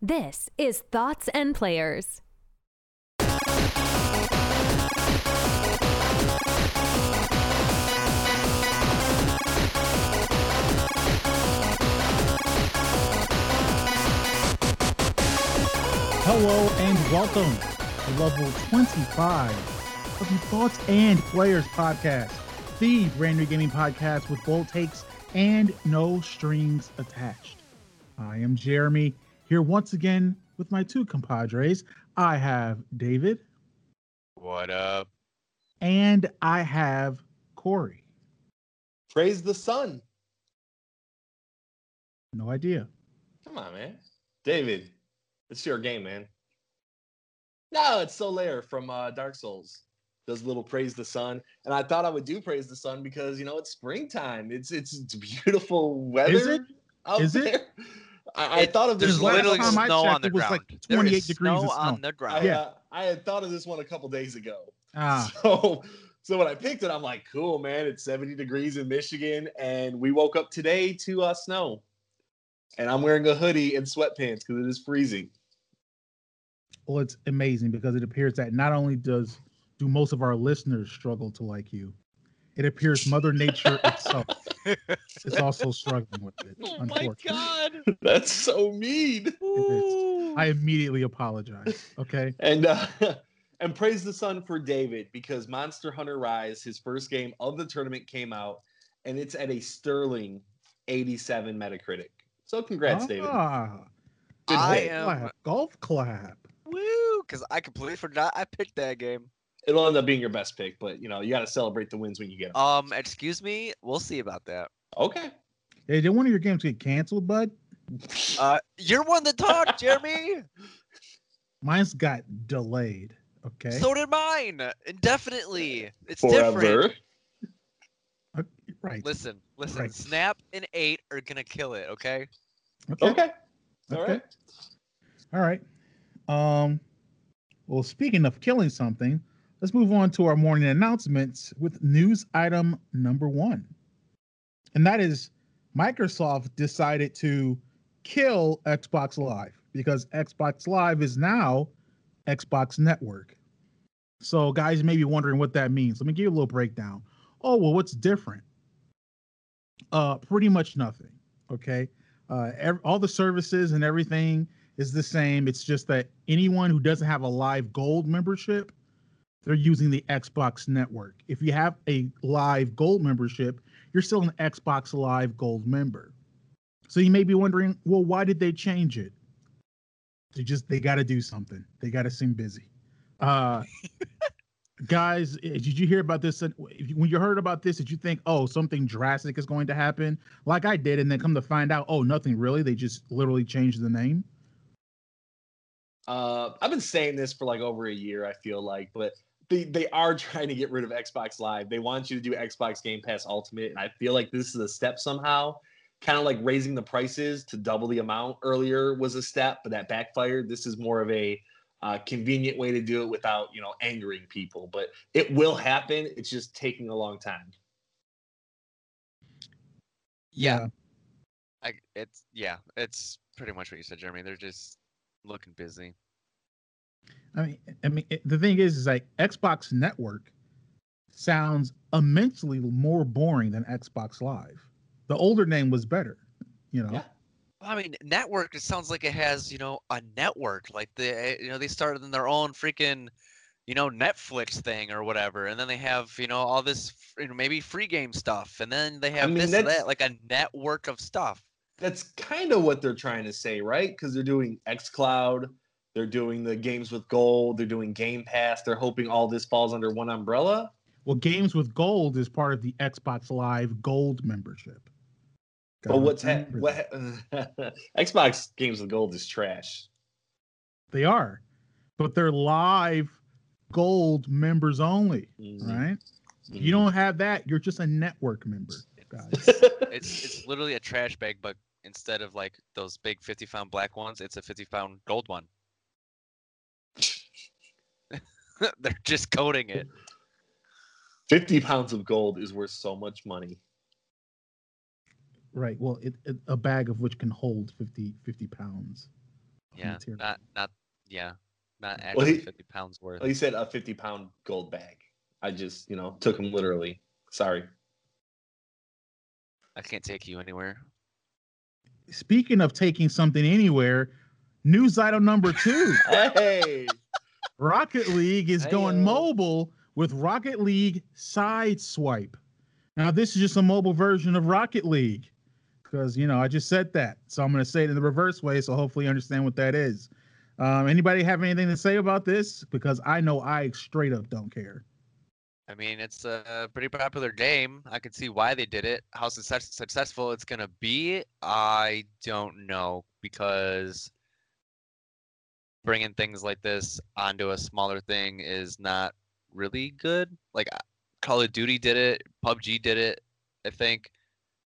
This is Thoughts and Players. Hello and welcome to level 25 of the Thoughts and Players podcast, the brand new gaming podcast with bold takes and no strings attached. I am Jeremy, here once again with my two compadres. I have David What up? and I have Corey. Praise the sun. No idea. Come on, man. David, it's your game, man. No, it's Solaire from uh, Dark Souls. Does a little praise the sun, and I thought I would do praise the sun because you know it's springtime. It's it's, it's beautiful weather. Is it? Out Is there. it? I, I thought of this There's last one. literally I snow checked, on the it was ground. like 28 is degrees snow of on snow. the I, ground. Yeah. uh, I had thought of this one a couple days ago. Ah, So, so when I picked it, I'm like, cool, man. It's 70 degrees in Michigan, and we woke up today to uh, snow. And I'm wearing a hoodie and sweatpants because it is freezing. well, it's amazing because it appears that not only does do most of our listeners struggle to like you, it appears Mother Nature itself is also struggling with it. Oh my god! That's so mean. I immediately apologize. Okay. And uh, and praise the sun for David because Monster Hunter Rise, his first game of the tournament, came out, and it's at a sterling 87 Metacritic. So congrats, David. Ah, Good I hit. am golf clap. woo because I completely forgot I picked that game. It'll end up being your best pick, but you know you got to celebrate the wins when you get them. Um, excuse me, we'll see about that. Okay. Hey, did one of your games get canceled, bud? Uh, you're one to talk, Jeremy. Mine's got delayed. Okay. So did mine, indefinitely. It's different. Uh, right. Listen, listen. Right. Snap and eight are gonna kill it. Okay. Okay. Okay. All Okay. right. All right. Um. Well, speaking of killing something, let's move on to our morning announcements with news item number one, and that is Microsoft decided to kill Xbox Live because Xbox Live is now Xbox Network. So, guys, you may be wondering what that means. Let me give you a little breakdown. Oh, well, what's different? Uh, pretty much nothing. Okay. Uh, ev- all the services and everything is the same. It's just that anyone who doesn't have a Live Gold membership, they're using the Xbox Network. If you have a Live Gold membership, you're still an Xbox Live Gold member. So you may be wondering, well, why did they change it? They just they got to do something. They got to seem busy. Uh, guys, eh, did you hear about this? When you heard about this, did you think, oh, something drastic is going to happen, like I did, and then come to find out, oh, nothing really? They just literally changed the name. Uh, I've been saying this for like over a year. I feel like, but they they are trying to get rid of Xbox Live. They want you to do Xbox Game Pass Ultimate, and I feel like this is a step somehow. Kind of like raising the prices to double the amount earlier was a step, but that backfired. This is more of a uh, convenient way to do it without you know angering people. But it will happen. It's just taking a long time. Yeah. I, it's yeah. It's pretty much what you said, Jeremy. They're just looking busy. I mean, I mean, it- the thing is, is like Xbox Network sounds immensely more boring than Xbox Live. The older name was better, you know. Yeah. I mean, network. It sounds like it has, you know, a network. Like they, eh, you know, they started in their own freaking, you know, Netflix thing or whatever, and then they have, you know, all this, you know, maybe free game stuff, and then they have mean, this that, like a network of stuff. That's kind of what they're trying to say, right? Because they're doing XCloud, they're doing the games with gold, they're doing Game Pass. They're hoping all this falls under one umbrella. Well, Games with Gold is part of the Xbox Live Gold membership. But Gotta what's ha- what ha- Xbox games with gold is trash. they are, but they're live gold members only, Mhm, right? mhm. You don't have that, you're just a network member, guys. It's it's literally a trash bag, but instead of like those big fifty pound black ones, it's a fifty pound gold one. They're just coating it. 50 pounds of gold is worth so much money. Right. Well, it, it, a bag of which can hold 50, 50 pounds. Yeah, tier. not not yeah, not Well, actually he- 50 pounds worth. Well, he said a 50 pound gold bag. I just, you know, took him literally. Sorry. I can't take you anywhere. Speaking of taking something anywhere, news item number two. Hey. Rocket League is going mobile with Rocket League Sideswipe. Now, this is just a mobile version of Rocket League because, you know, I just said that. So I'm going to say it in the reverse way. So hopefully you understand what that is. Um, anybody have anything to say about this? Because I know I straight up don't care. I mean, it's a pretty popular game. I can see why they did it. How success- successful it's gonna be, I don't know because bringing things like this onto a smaller thing is not really good. Like Call of Duty did it, PUBG did it. I think.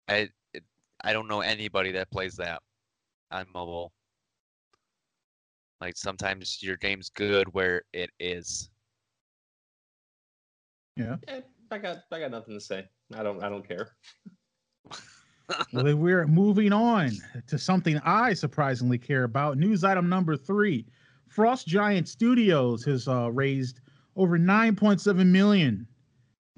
I it, I don't know anybody that plays that on mobile. Like sometimes your game's good where it is. Yeah. Eh, I got I got nothing to say. I don't I don't care. well, then we're moving on to something I surprisingly care about. News item number three: Frost Giant Studios has uh, raised over 9.7 million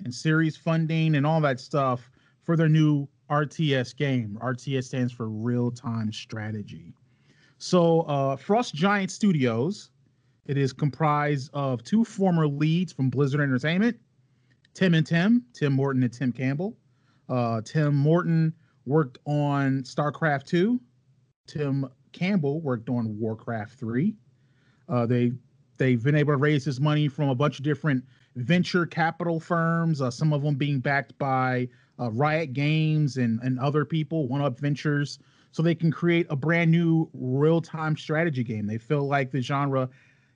in series funding and all that stuff for their new RTS game. RTS stands for Real Time Strategy. So, uh, Frost Giant Studios, it is comprised of two former leads from Blizzard Entertainment, Tim and Tim, Tim Morten and Tim Campbell. Uh, Tim Morten worked on StarCraft 2. Tim Campbell worked on Warcraft 3. Uh, they they've been able to raise this money from a bunch of different venture capital firms. Uh, some of them being backed by uh, Riot Games and and other people, One Up Ventures, so they can create a brand new real time strategy game. They feel like the genre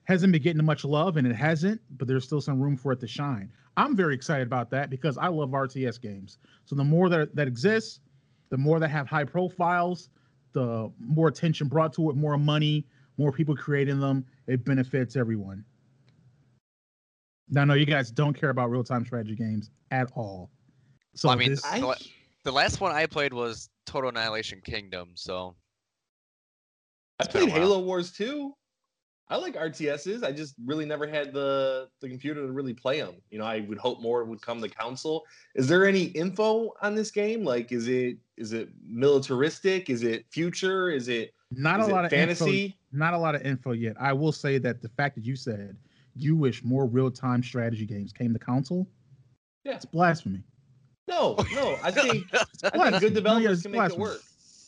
hasn't been getting much love, and it hasn't, but there's still some room for it to shine. I'm very excited about that because I love RTS games. So the more that that exists, the more that have high profiles, the more attention brought to it, more money, more people creating them. It benefits everyone. Now, no, you guys don't care about real time strategy games at all. So Well, I mean, this, The The last one I played was Total Annihilation Kingdom, so I It's been a played. Halo Wars 2. I like RTSs. I just really never had the the computer to really play them. You know, I would hope more would come to console. Is there any info on this game? Like, is it is it militaristic? Is it future? Is it, not is a lot of info fantasy? not a lot of info yet. I will say that the fact that you said you wish more real-time strategy games came to console, Yeah. it's blasphemy. No, no. I think I think blasphemy. good No, yeah, developers it's can make it work.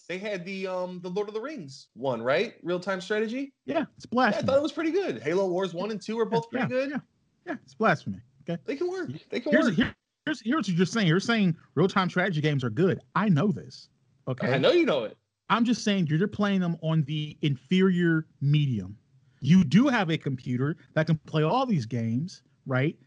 They had the um the Lord of the Rings one, right? Real time strategy. Yeah, it's Yeah, I thought it was pretty good. Halo Wars one and two are both pretty yeah, good. Yeah, yeah, it's blasphemy. Okay. They can work. They can Here's, work. here- here's here's what you're saying. You're saying real-time strategy games are good. I know this. Okay. I know you know it. I'm just saying you're playing them on the inferior medium. You do have a computer that can play all these games, right?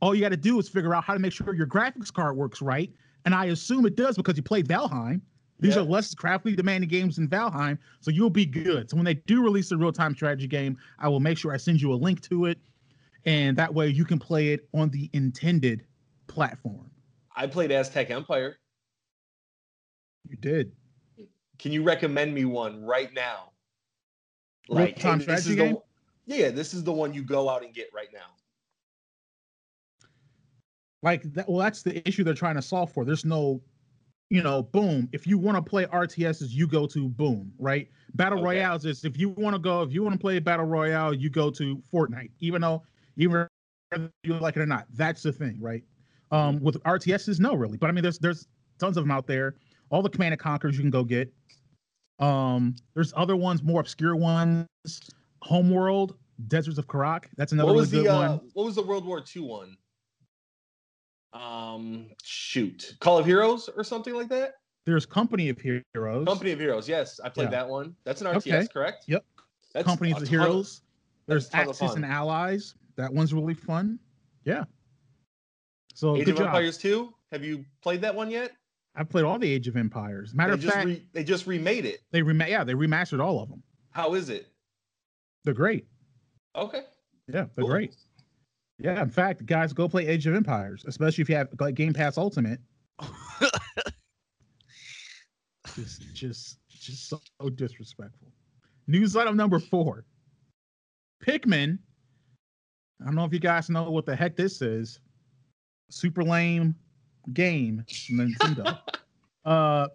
All you got to do is figure out how to make sure your graphics card works right. And I assume it does because you played Valheim. These Yeah. are less graphically demanding games than Valheim, so you'll be good. So when they do release a real-time strategy game, I will make sure I send you a link to it, and that way you can play it on the intended platform. I played Aztec Empire. You did. Can you recommend me one right now? Real-time this is the game? one- yeah, this is the one you go out and get right now. like that well that's the issue they're trying to solve for there's no you know boom if you want to play rts's you go to boom right battle Okay. royales is if you want to go if you want to play battle royale you go to fortnite even though even you like it or not that's the thing right um with rts's no really but i mean there's there's tons of them out there all the command and conquers you can go get um there's other ones more obscure ones homeworld deserts of Kharak that's another What really was good the uh, one what was the World War II one? Um, shoot, Call of Heroes or something like that. there's company of heroes Company of Heroes. Yes, I played Yeah. that one. That's an RTS, Okay. correct? Yep. That's companies a of heroes. There's that's a ton of Axis and. Allies. That one's really fun. Yeah. So Age good of job. Empires 2. Have you played that one yet? I've played all the Age of Empires. Matter they of just fact, re- they just remade it. they rema- yeah they remastered all of them. How is it? They're great. Okay. Yeah, they're cool. great. Yeah, in fact, guys, go play Age of Empires, especially if you have like Game Pass Ultimate. Just, just, just so disrespectful. News item number four. Pikmin. I don't know if you guys know what the heck this is. Super lame game from Nintendo. uh,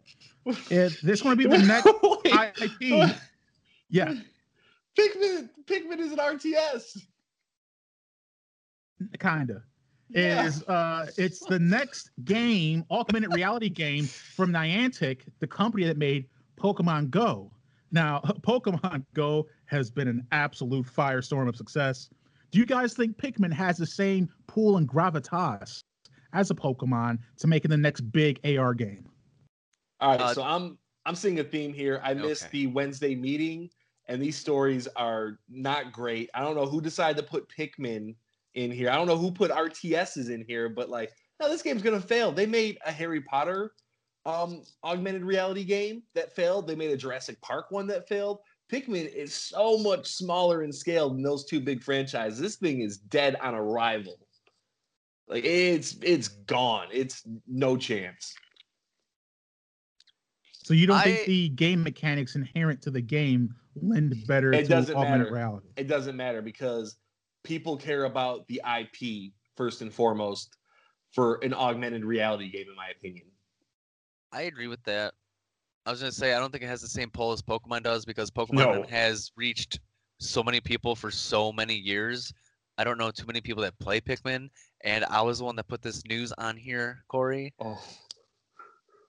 it, this going to be the next Wait, IP. Yeah, Pikmin, Pikmin is an RTS. kinda. Yeah. Is uh, it's the next game, augmented reality game from Niantic, the company that made Pokemon Go. Now, Pokemon Go has been an absolute firestorm of success. Do you guys think Pikmin has the same pull and gravitas as a Pokemon to make it the next big AR game? All right, Uh, so I'm I'm seeing a theme here. I missed Okay. the Wednesday meeting, and these stories are not great. I don't know who decided to put Pikmin in here. I don't know who put RTSs in here, but like, no, this game's gonna fail. They made a Harry Potter um augmented reality game that failed. They made a Jurassic Park one that failed. Pikmin is so much smaller in scale than those two big franchises. This thing is dead on arrival. Like it's it's gone. It's no chance. So you don't I- think the game mechanics inherent to the game lend better It to doesn't augmented matter. reality? it doesn't matter because people care about the IP first and foremost for an augmented reality game, in my opinion. I agree with that. I was gonna say I don't think it has the same pull as Pokemon does because Pokemon No. has reached so many people for so many years. I don't know too many people that play Pikmin, and I was the one that put this news on here, Corey. Oh,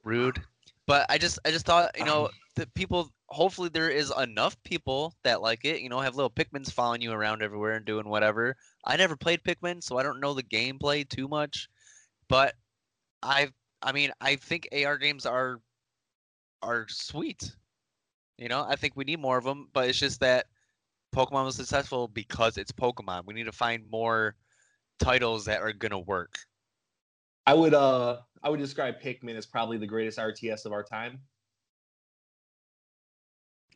Rude, but I just I just thought you know the people. Hopefully there is enough people that like it. You know, have little Pikmins following you around everywhere and doing whatever. I never played Pikmin, so I don't know the gameplay too much, but I I mean I think AR games are are sweet. You know, I think we need more of them, but it's just that Pokemon was successful because it's Pokemon. We need to find more titles that are gonna work. I would uh I would describe Pikmin as probably the greatest RTS of our time.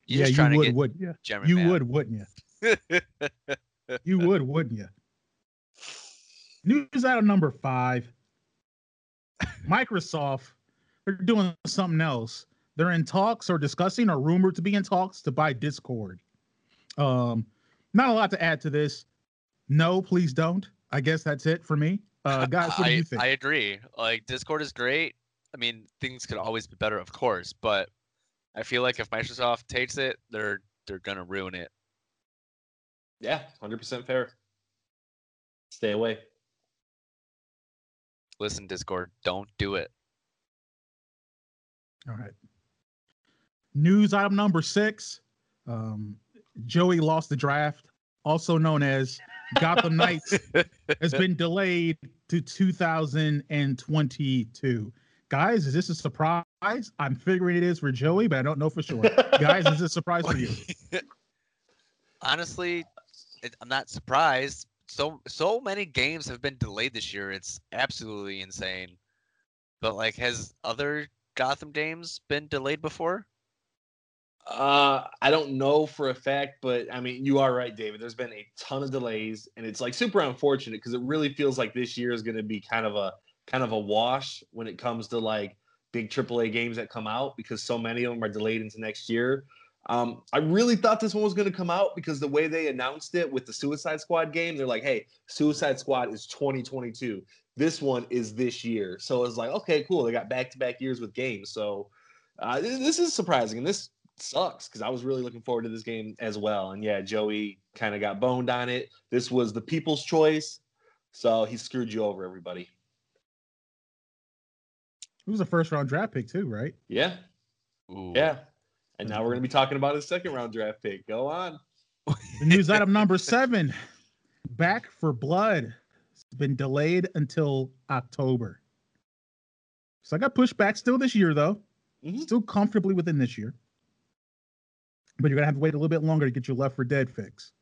You're yeah, just you trying would, to wouldn't you? German You man. would, wouldn't you? You would, wouldn't you? News item number five. Microsoft, they're doing something else. They're in talks or discussing or rumored to be in talks to buy Discord. Um, not a lot to add to this. No, please don't. I guess that's it for me. Uh, guys, what I, do you think? I agree. Like Discord is great. I mean, things could always be better, of course, but I feel like if Microsoft takes it, they're they're gonna ruin it. Yeah, hundred percent fair. Stay away. Listen, Discord, don't do it. All right. News item number six. Um, Joey lost the draft, also known as Gotham Knights, has been delayed to 2022. Guys, is this a surprise? I'm figuring it is for Joey, but I don't know for sure. Guys, is this a surprise for you? Honestly, it, I'm not surprised. So so many games have been delayed this year. It's absolutely insane. But like, has other Gotham games been delayed before? Uh, I don't know for a fact, but I mean, you are right, David. There's been a ton of delays, and it's like super unfortunate because it really feels like this year is going to be kind of a kind of a wash when it comes to like big AAA games that come out because so many of them are delayed into next year. Um, I really thought this one was going to come out because the way they announced it with the Suicide Squad game, they're like, "Hey, Suicide Squad is 2022. This one is this year." So it's like, okay, cool. They got back-to-back years with games. So uh, this, this is surprising, and this sucks because I was really looking forward to this game as well. And yeah, Joey kind of got boned on it. This was the people's choice, so he screwed you over, everybody. It was a first round draft pick, too, right? Yeah, Ooh. yeah. And now we're gonna be talking about his second round draft pick. Go on. The news item number seven Back 4 Blood has been delayed until October. So I got pushed back still this year, though. Mhm. Still comfortably within this year. But you're going to have to wait a little bit longer to get your Left 4 Dead fix.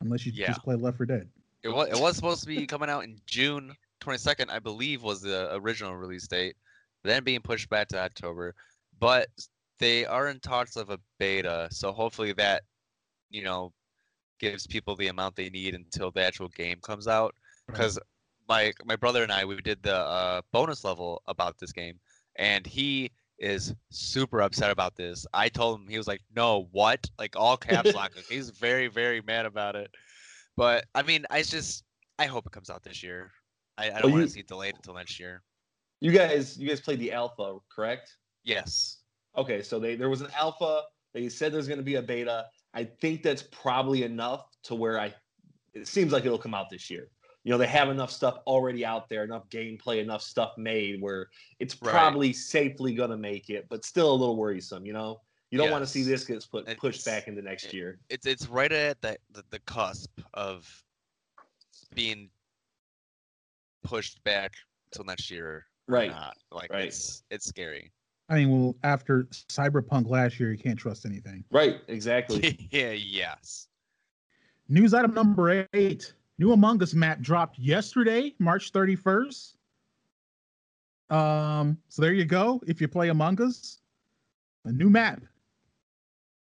Unless you Yeah. just play Left 4 Dead. It was it was supposed to be coming out in June 22nd, I believe, was the original release date. Then being pushed back to October, but they are in talks of a beta, so hopefully that, you know, gives people the amount they need until the actual game comes out. Because my my brother and I we did the uh, bonus level about this game, and he is super upset about this. I told him he was like, "No, what?" Like all caps lock. Like, he's very, very mad about it. But I mean, I just I hope it comes out this year. I, I don't want to see it delayed until next year. You guys, you guys played the alpha, correct? Yes. Okay, so they there was an alpha. They said there's going to be a beta. I think that's probably enough to where I. It seems like it'll come out this year. You know, they have enough stuff already out there, enough gameplay, enough stuff made where it's Right. probably safely going to make it, but still a little worrisome. You know, you don't want to see this get put pushed It's- back into next year. It's it's right at the the, the cusp of being pushed back till next year. or Right. Not. Like right. it's it's scary. I mean, well, after Cyberpunk last year, you can't trust anything. Right. Exactly. yeah. Yes. News item number eight: New Among Us map dropped yesterday, March 31st. Um, so there you go. If you play Among Us, a new map,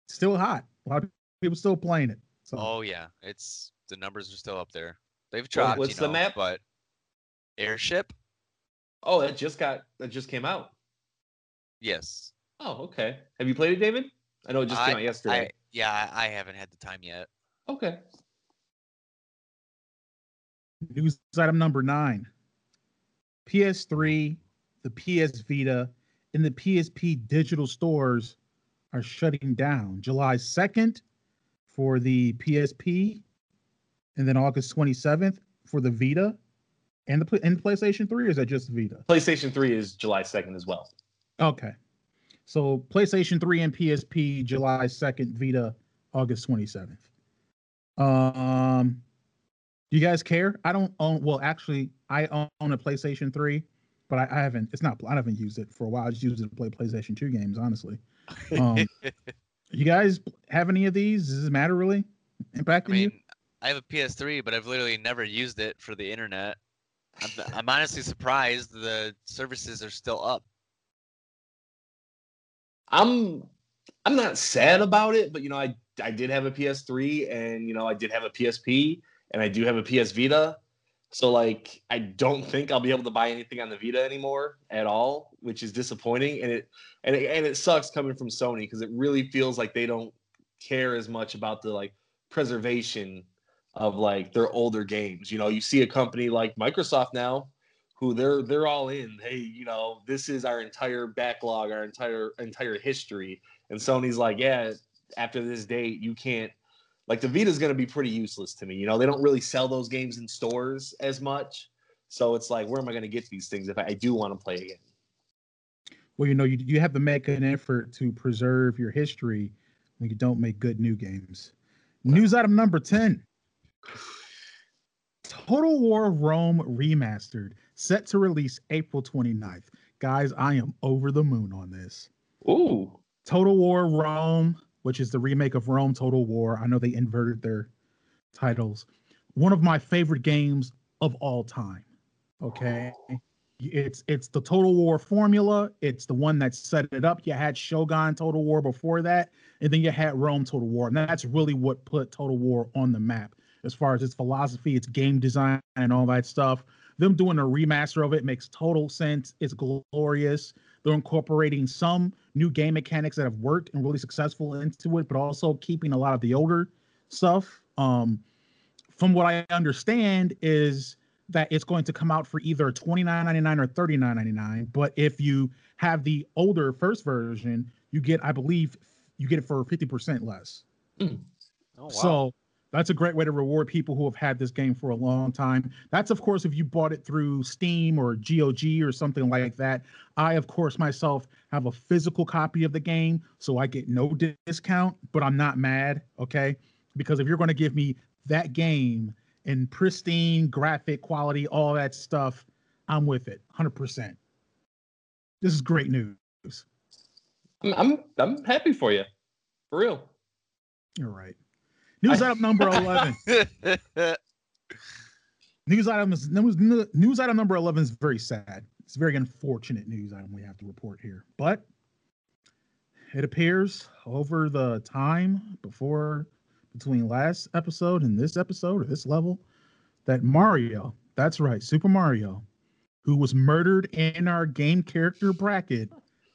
still hot. A lot of people still playing it. So Oh yeah. It's the numbers are still up there. They've What- dropped. what's you the map? But airship. oh, that just got that just came out. Yes. Oh, okay. Have you played it, David? I know it just came out yesterday. I, yeah, I I haven't had the time yet. okay. News item number nine PS3, the PS Vita, and the PSP digital stores are shutting down July 2nd for the PSP, and then August 27th for the Vita and the, and PlayStation 3, or is that just Vita? PlayStation 3 is July 2nd as well. Okay. So PlayStation 3 and PSP July 2nd, Vita August 27th. Um you guys care? I don't own well actually I own a PlayStation 3, but I, I haven't it's not I haven't used it for a while. I just used it to play PlayStation 2 games, honestly. Um you guys have any of these? Does this matter really? I Impacting you? I have a PS3, but I've literally never used it for the internet. I'm, I'm honestly surprised the services are still up. I'm I'm not sad about it, but you know, I I did have a PS3 and you know, I did have a PSP and I do have a PS Vita. So like I don't think I'll be able to buy anything on the Vita anymore at all, which is disappointing and it and it, and it sucks coming from Sony because it really feels like they don't care as much about the like preservation of like their older games. You know, you see a company like Microsoft now who they're they're all in. Hey, you know, this is our entire backlog, our entire entire history. And Sony's like, yeah, after this date, you can't. Like the Vita is going to be pretty useless to me. You know, they don't really sell those games in stores as much. So it's like, where am I going to get these things if I, I do want to play again? Well, you know, you, you have to make an effort to preserve your history when you don't make good new games. News item number 10 Total War Rome Remastered, set to release April 29th. Guys, I am over the moon on this. Ooh, Total War Rome, which is the remake of Rome Total War. I know they inverted their titles. One of my favorite games of all time. Okay. It's it's the Total War formula. It's the one that set it up. You had Shogun Total War before that, and then you had Rome Total War. And that's really what put Total War on the map as far as its philosophy, its game design, and all that stuff. Them doing a remaster of it makes total sense. It's glorious. They're incorporating some new game mechanics that have worked and really successful into it, but also keeping a lot of the older stuff. Um, from what I understand, is that it's going to come out for either $29.99 or $39.99. But if you have the older first version, you get, I believe, you get it for 50% less. Oh wow. So that's a great way to reward people who have had this game for a long time. That's of course if you bought it through Steam or GOG or something like that. I of course myself have a physical copy of the game, so I get no discount, but I'm not mad, okay? Because if you're going to give me that game in pristine graphic quality, all that stuff, I'm with it 100%. This is great news. I'm I'm, I'm happy for you, for real. You're right. News item number 11. News item is news, news item number 11 is very sad. It's a very unfortunate news item we have to report here. But it appears over the time before between last episode and this episode or this level that Mario, that's right, Super Mario, who was murdered in our game character bracket,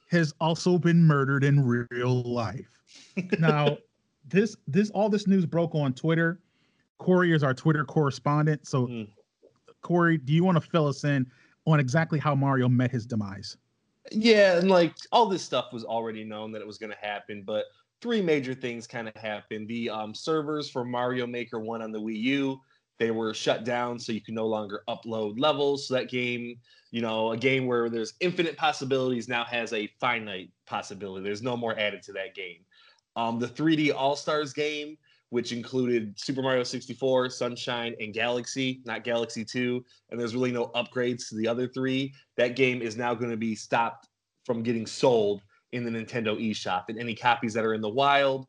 has also been murdered in real life. Now, this this all this news broke on Twitter. Corey is our Twitter correspondent. So, Mm. Corey, do you want to fill us in on exactly how Mario met his demise? Yeah, and like all this stuff was already known that it was going to happen, but three major things kind of happened. The um, servers for Mario Maker 1 on the Wii U, they were shut down so you can no longer upload levels. So that game, you know, a game where there's infinite possibilities now has a finite possibility. There's no more added to that game. Um, the 3D All-Stars game, which included Super Mario 64, Sunshine, and Galaxy, not Galaxy 2, and there's really no upgrades to the other three that game is now going to be stopped from getting sold in the Nintendo eShop. And any copies that are in the wild,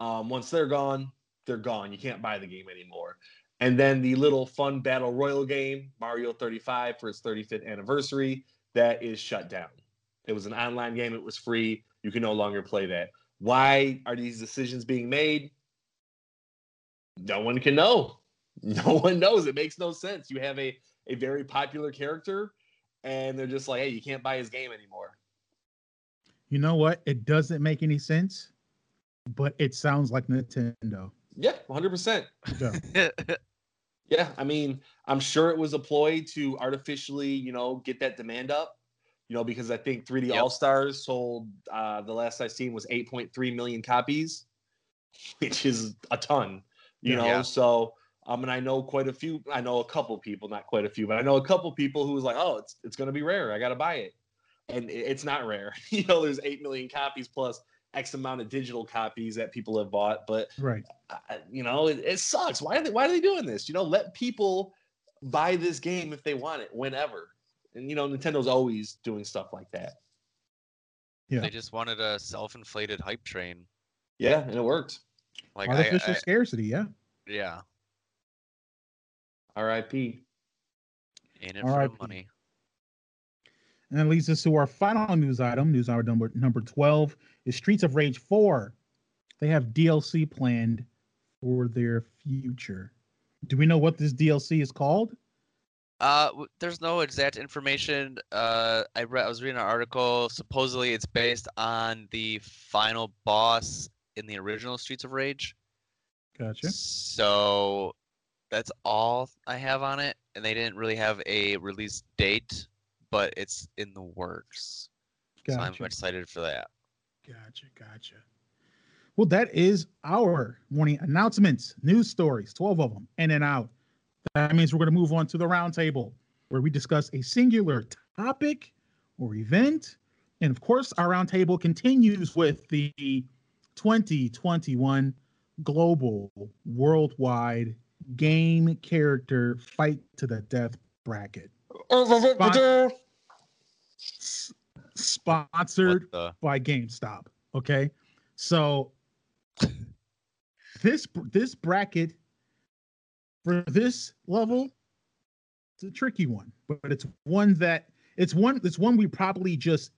um, once they're gone, they're gone. You can't buy the game anymore. And then the little fun battle royal game, Mario 35 for its 35th anniversary, that is shut down. It was an online game, it was free. You can no longer play that. Why are these decisions being made? No one can know. No one knows. It makes no sense. You have a, a very popular character and they're just like, hey, you can't buy his game anymore. You know what? It doesn't make any sense, but it sounds like Nintendo. Yeah, 100%. Yeah. Yeah, I mean, I'm sure it was a ploy to artificially, you know, get that demand up. You know, because I think 3D Yep. All Stars sold uh, the last I seen was 8.3 million copies, which is a ton. You know, Yeah. so um, and I know quite a few. I know a couple people, not quite a few, but I know a couple people who was like, "Oh, it's it's gonna be rare. I gotta buy it," and it- it's not rare. you know, there's eight million copies plus X amount of digital copies that people have bought, but Right. I- you know, it, it sucks. Why are they why are they doing this? You know, let people buy this game if they want it, whenever. And you know, Nintendo's always doing stuff like that. Yeah. They just wanted a self-inflated hype train. Yeah, and it worked. Like Artificial I- scarcity. Yeah. yeah, R.I.P. in it for money. And that leads us to our final news item. News item number number 12 is Streets of Rage 4. They have DLC planned for their future. Do we know what this DLC is called? Uh, there's no exact information. Uh, I read. I was reading an article. Supposedly, it's based on the final boss in the original Streets of Rage. Gotcha. So that's all I have on it, and they didn't really have a release date, but it's in the works. Gotcha. So I'm excited for that. Gotcha. Gotcha. Well, that is our morning announcements, news stories, 12 of them, in and out. That means we're going to move on to the roundtable where we discuss a singular topic or event. And of course, our roundtable continues with the 2021 global worldwide game character fight to the death bracket. Sponsored the? by GameStop. Okay, so this this bracket for this level, it's a tricky one, but it's one that it's one it's one we probably just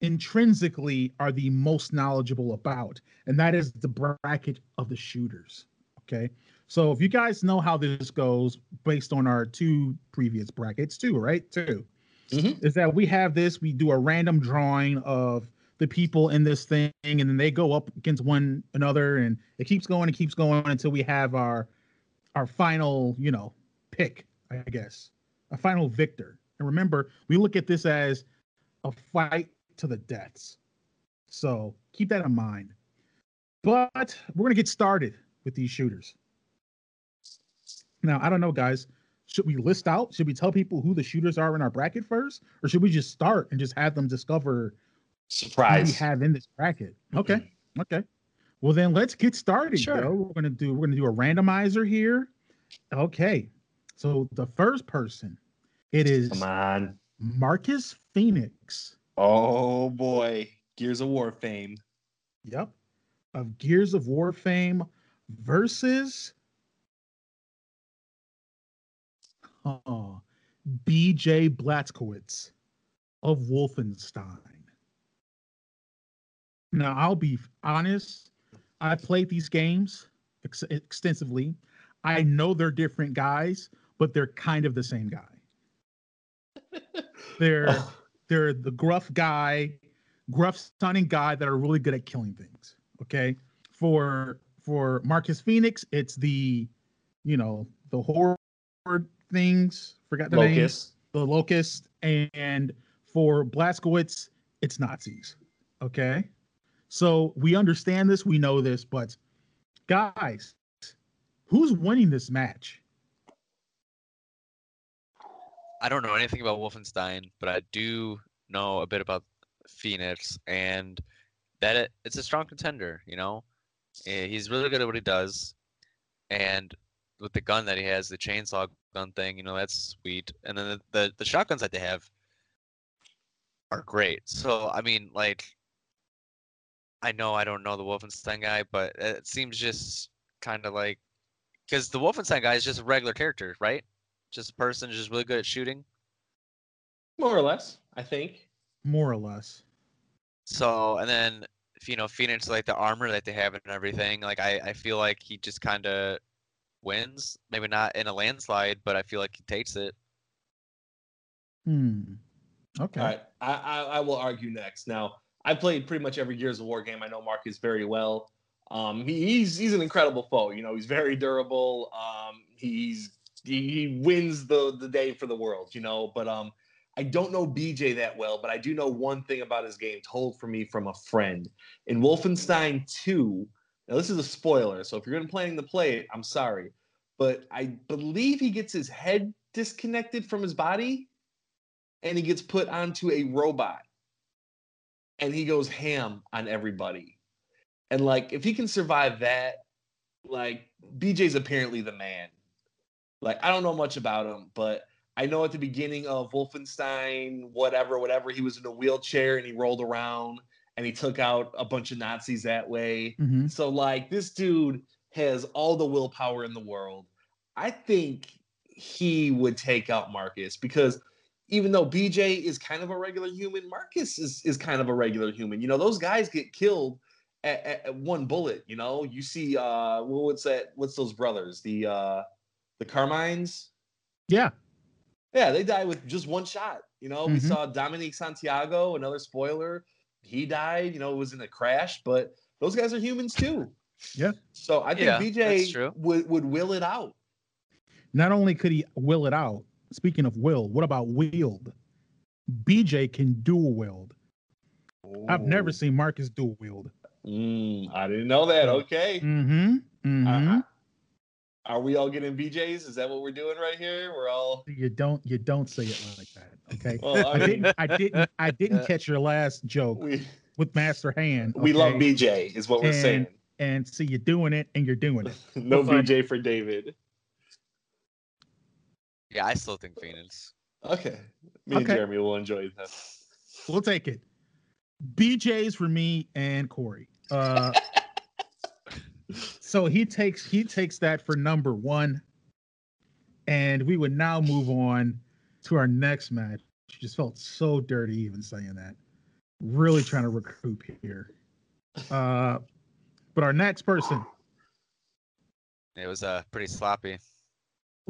intrinsically are the most knowledgeable about, and that is the bracket of the shooters. Okay, so if you guys know how this goes based on our two previous brackets, two right, two Mhm. is that we have this, we do a random drawing of the people in this thing, and then they go up against one another, and it keeps going and keeps going until we have our our final, you know, pick, I guess, a final victor. And remember, we look at this as a fight to the deaths. So keep that in mind. But we're gonna get started with these shooters. Now, I don't know, guys. Should we list out? Should we tell people who the shooters are in our bracket first, or should we just start and just have them discover who we have in this bracket? Okay, mm-hmm. okay. Well, then let's get started. Sure. Yo. We're gonna do we're gonna do a randomizer here. Okay. So the first person, it is Come on. Marcus Phoenix. Oh boy. Gears of War fame. Yep. Of Gears of War fame versus oh, BJ Blazkowicz of Wolfenstein. Now, I'll be honest. I played these games ex- extensively. I know they're different guys, but they're kind of the same guy. They're Oh, they're the gruff guy gruff sounding guy that are really good at killing things. Okay. For for Marcus Phoenix, it's the you know the horror things. Forgot the name. The locust, and for Blazkowicz, it's Nazis. Okay. So we understand this, we know this, but guys, who's winning this match? I don't know anything about Wolfenstein, but I do know a bit about Phoenix, and that it, it's a strong contender. You know, Eh, he's really good at what he does, and with the gun that he has, the chainsaw gun thing, you know, that's sweet. And then the the, the shotguns that they have are great. So I mean, like, I know I don't know the Wolfenstein guy, but it seems just kind of like because the Wolfenstein guy is just a regular character, right? Just a person just really good at shooting. More or less, I think. More or less. So and then if, you know Phoenix like the armor that they have and everything, like I I feel like he just kind of wins. Maybe not in a landslide, but I feel like he takes it. Hmm. Okay. All right, I, I I will argue next. Now, I played pretty much every Gears of War game. I know Marcus very well. Um, he, he's he's an incredible foe. You know, he's very durable. Um, he's he, he wins the the day for the world. You know, but um, I don't know BJ that well, but I do know one thing about his game told for me from a friend. In Wolfenstein 2, now this is a spoiler, so if you're gonna planning to play it, I'm sorry. But I believe he gets his head disconnected from his body and he gets put onto a robot and he goes ham on everybody. And like if he can survive that, like BJ's apparently the man. Like I don't know much about him, but I know at the beginning of Wolfenstein, whatever, whatever, he was in a wheelchair and he rolled around and he took out a bunch of Nazis that way. Mhm. So like this dude has all the willpower in the world. I think he would take out Marcus because even though BJ is kind of a regular human, Marcus is is kind of a regular human. You know, those guys get killed at, at, at one bullet. You know, you see, uh, well, what's that? What's those brothers? The uh, the Carmines. Yeah. Yeah, they die with just one shot. You know, we Mhm. saw Dominic Santiago, another spoiler. He died. You know, it was in a crash, but those guys are humans too. Yeah. So I think Yeah, BJ would would will it out. Not only could he will it out, speaking of will, what about wield? BJ can dual wield. I've never seen Marcus dual wield. Mm, I didn't know that. Okay. Mm-hmm. Mm-hmm. Are we all getting BJs? Is that what we're doing right here? We're all. you don't you don't say it like that. Okay. Well, I I didn't I didn't I didn't catch your last joke we with Master Hand. we love? BJ, is what we're saying. And see you're doing it and you're doing it. no BJ for David. Yeah, I still think Phoenix. Okay. Me and Okay. Jeremy will enjoy that. We'll take it. BJ's for me and Corey. Uh so he takes he takes that for number one. And we would now move on to our next match. Just felt so dirty even saying that. Really trying to recoup here. Uh but our next person, It was uh pretty sloppy.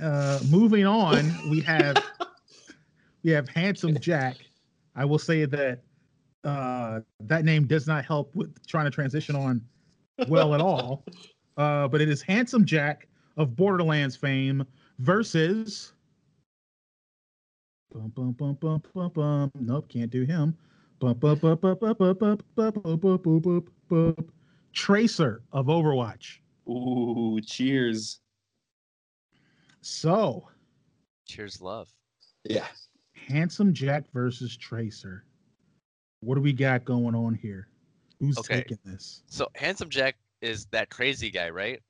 uh moving on, we have we have handsome Jack. I will say that uh that name does not help with trying to transition on well at all. Uh, but it is Handsome Jack of Borderlands fame versus. Bum, bum, bum, bum, bum, bum. Nope, can't do him. Bum, bum, bum, bum, bum, bum, bum, bum, bum, bum, bum, bum, bum. Tracer of Overwatch. Ooh, cheers. So, Cheers, love. Yeah. Handsome Jack versus Tracer. What do we got going on here? Who's Okay. taking this? So handsome Jack is that crazy guy, right?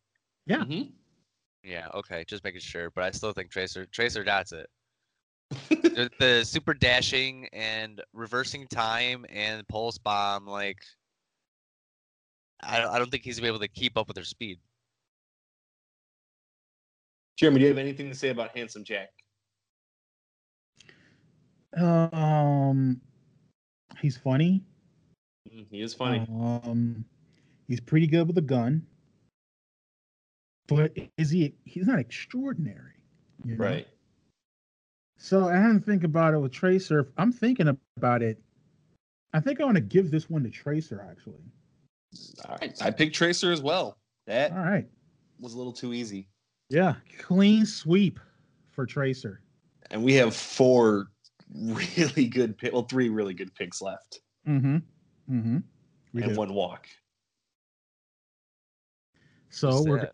Yeah. Mhm. Yeah. Okay, just making sure. But I still think Tracer Tracer does it. the, the super dashing and reversing time and pulse bomb, like I don't, I don't think he's gonna be able to keep up with their speed. Jeremy, do you have anything to say about Handsome Jack? Um, he's funny. Mm, he is funny. Um, he's pretty good with a gun. But is he? He's not extraordinary. you know? right. So I didn't think about it with Tracer. I'm thinking about it. I think I want to give this one to Tracer actually. All right, I picked Tracer as well. That All right. was a little too easy. Yeah, clean sweep for Tracer. And we have four really good pick, well, three really good picks left, Mm-hmm. Mm-hmm. We and do. one walk. So Who's we're that?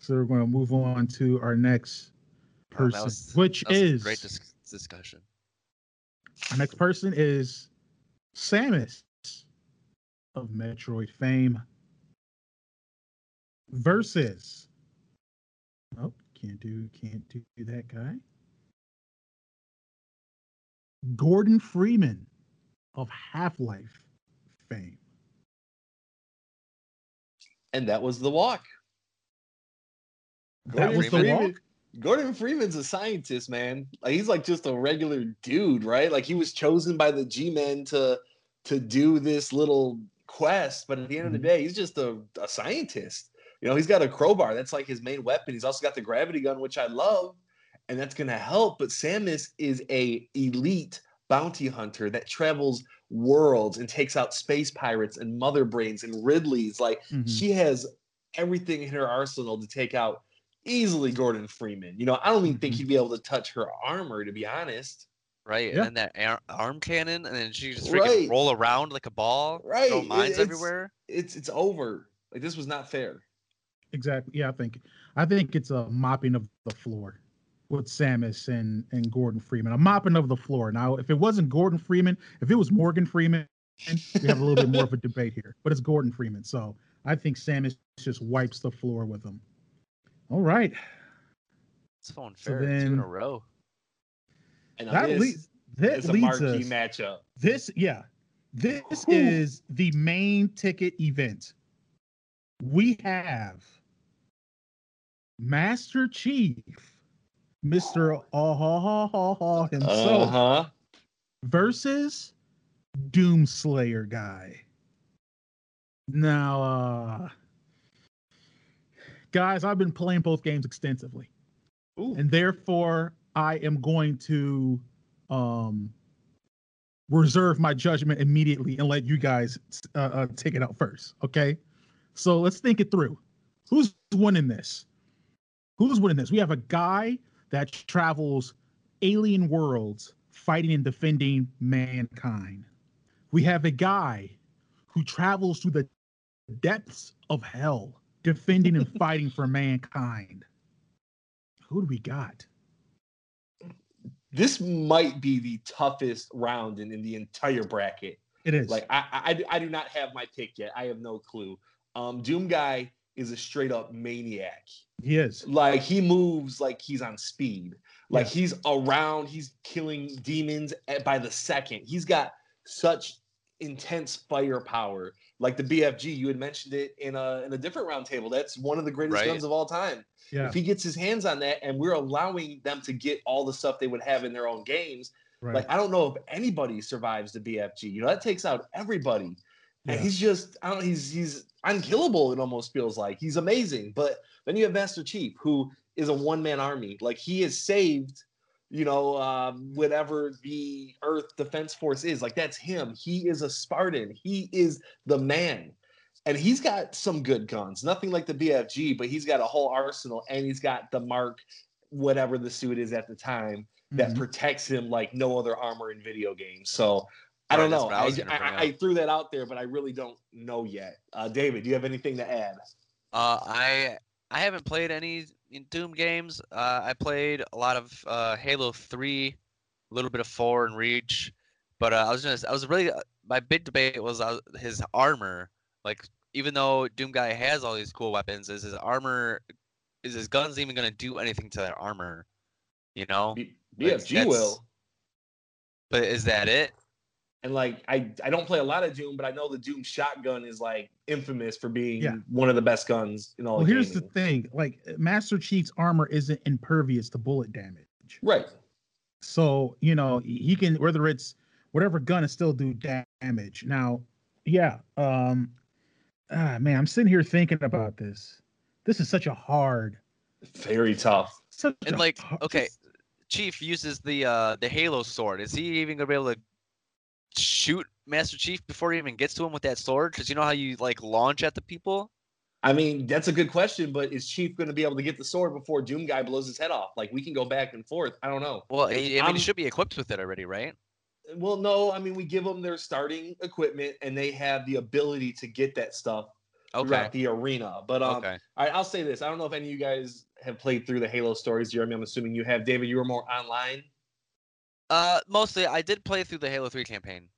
so we're going to move on to our next Oh, that person, was- which That was a is great dis- discussion. our next person is Samus of Metroid fame versus. Oh, can't do can't do that guy. Gordon Freeman of Half Life fame. And that was the walk. That Gordon was the Freeman- walk. Gordon Freeman's a scientist, man. Like he's like just a regular dude, right? Like he was chosen by the G-men to to do this little quest, but at the end of the Mhm. day, he's just a, a scientist. You know, he's got a crowbar. That's like his main weapon. He's also got the gravity gun, which I love, and that's gonna help. But Samus is a elite bounty hunter that travels worlds and takes out space pirates and mother brains and Ridleys. Like Mhm. she has everything in her arsenal to take out easily Gordon Freeman. You know, I don't even think Mhm. he'd be able to touch her armor, to be honest. Right, Yeah. and then that arm cannon, and then she just freaking Right. roll around like a ball, Right, throw mines it's- everywhere. It's it's over. Like this was not fair. Exactly. Yeah, I think I think it's a mopping of the floor with Samus and and Gordon Freeman. A mopping of the floor. Now, if it wasn't Gordon Freeman, if it was Morgan Freeman, we have a little bit more of a debate here. But it's Gordon Freeman, so I think Samus just wipes the floor with him. All right, It's so So unfair. Two in a row. And that this leads that is a leads marquee us. matchup. This, yeah, this Whew. is the main ticket event. We have Master Chief, Mister ha ha ha ha himself, Uh-huh. versus Doomslayer guy. Now, uh, guys, I've been playing both games extensively Ooh. and therefore I am going to um reserve my judgment immediately and let you guys uh, uh, take it out first. Okay, so let's think it through. Who's winning this? Who's winning this? We have a guy that travels alien worlds fighting and defending mankind. We have a guy who travels through the depths of hell defending and fighting for mankind. Who do we got? This might be the toughest round in, in the entire bracket. It is. Like I, I I do not have my pick yet. I have no clue. Um Doom Guy is a straight up maniac. he is. Like he moves like he's on speed. Like Yeah. he's around, he's killing demons at, by the second. He's got such intense firepower. Like the BFG, you had mentioned it in a in a different roundtable. That's one of the greatest Right. guns of all time. Yeah. If he gets his hands on that, and we're allowing them to get all the stuff they would have in their own games, Right. like I don't know if anybody survives the BFG. You know that takes out everybody. Yeah. And he's just, I don't he's he's unkillable, it almost feels like. He's amazing. But then you have Master Chief, who is a one-man army. Like he has saved, you know, um, whatever the Earth Defense Force is. Like that's him. He is a Spartan. He is the man. And he's got some good guns. Nothing like the BFG, but he's got a whole arsenal and he's got the mark, whatever the suit is at the time, that Mhm. protects him like no other armor in video games. So I don't know. I I, I- I threw that out there, but I really don't know yet. Uh, David, do you have anything to add? Uh, I I haven't played any in Doom games. Uh, I played a lot of uh, Halo Three, a little bit of Four and Reach, but uh, I was just I was really uh, my big debate was uh, his armor. Like even though Doom guy has all these cool weapons, is his armor is his guns even gonna do anything to that armor? You know, B- Like, BFG will. but is that it? And like I, I don't play a lot of Doom, but I know the Doom shotgun is like infamous for being Yeah. one of the best guns in all well, of here's the thing: like Master Chief's armor isn't impervious to bullet damage. Right. So you know he can whether it's whatever gun it still do damage. Now, yeah, um, ah, man, I'm sitting here thinking about this. This is such a hard, Very tough. such And a like, har- okay, Chief uses the uh the Halo sword, is he even gonna be able to shoot Master Chief before he even gets to him with that sword? Because you know how you like launch at the people. I mean, that's a good question, but is Chief going to be able to get the sword before Doom Guy blows his head off? Like we can go back and forth. I don't know. Well, he, I mean, I'm- he should be equipped with it already, right? Well, no, I mean we give them their starting equipment, and they have the ability to get that stuff Okay. throughout the arena. But um, okay. all right, I'll say this: I don't know if any of you guys have played through the Halo stories, Jeremy. I'm assuming you have. David, you were more online. Uh, mostly I did play through the Halo Three campaign.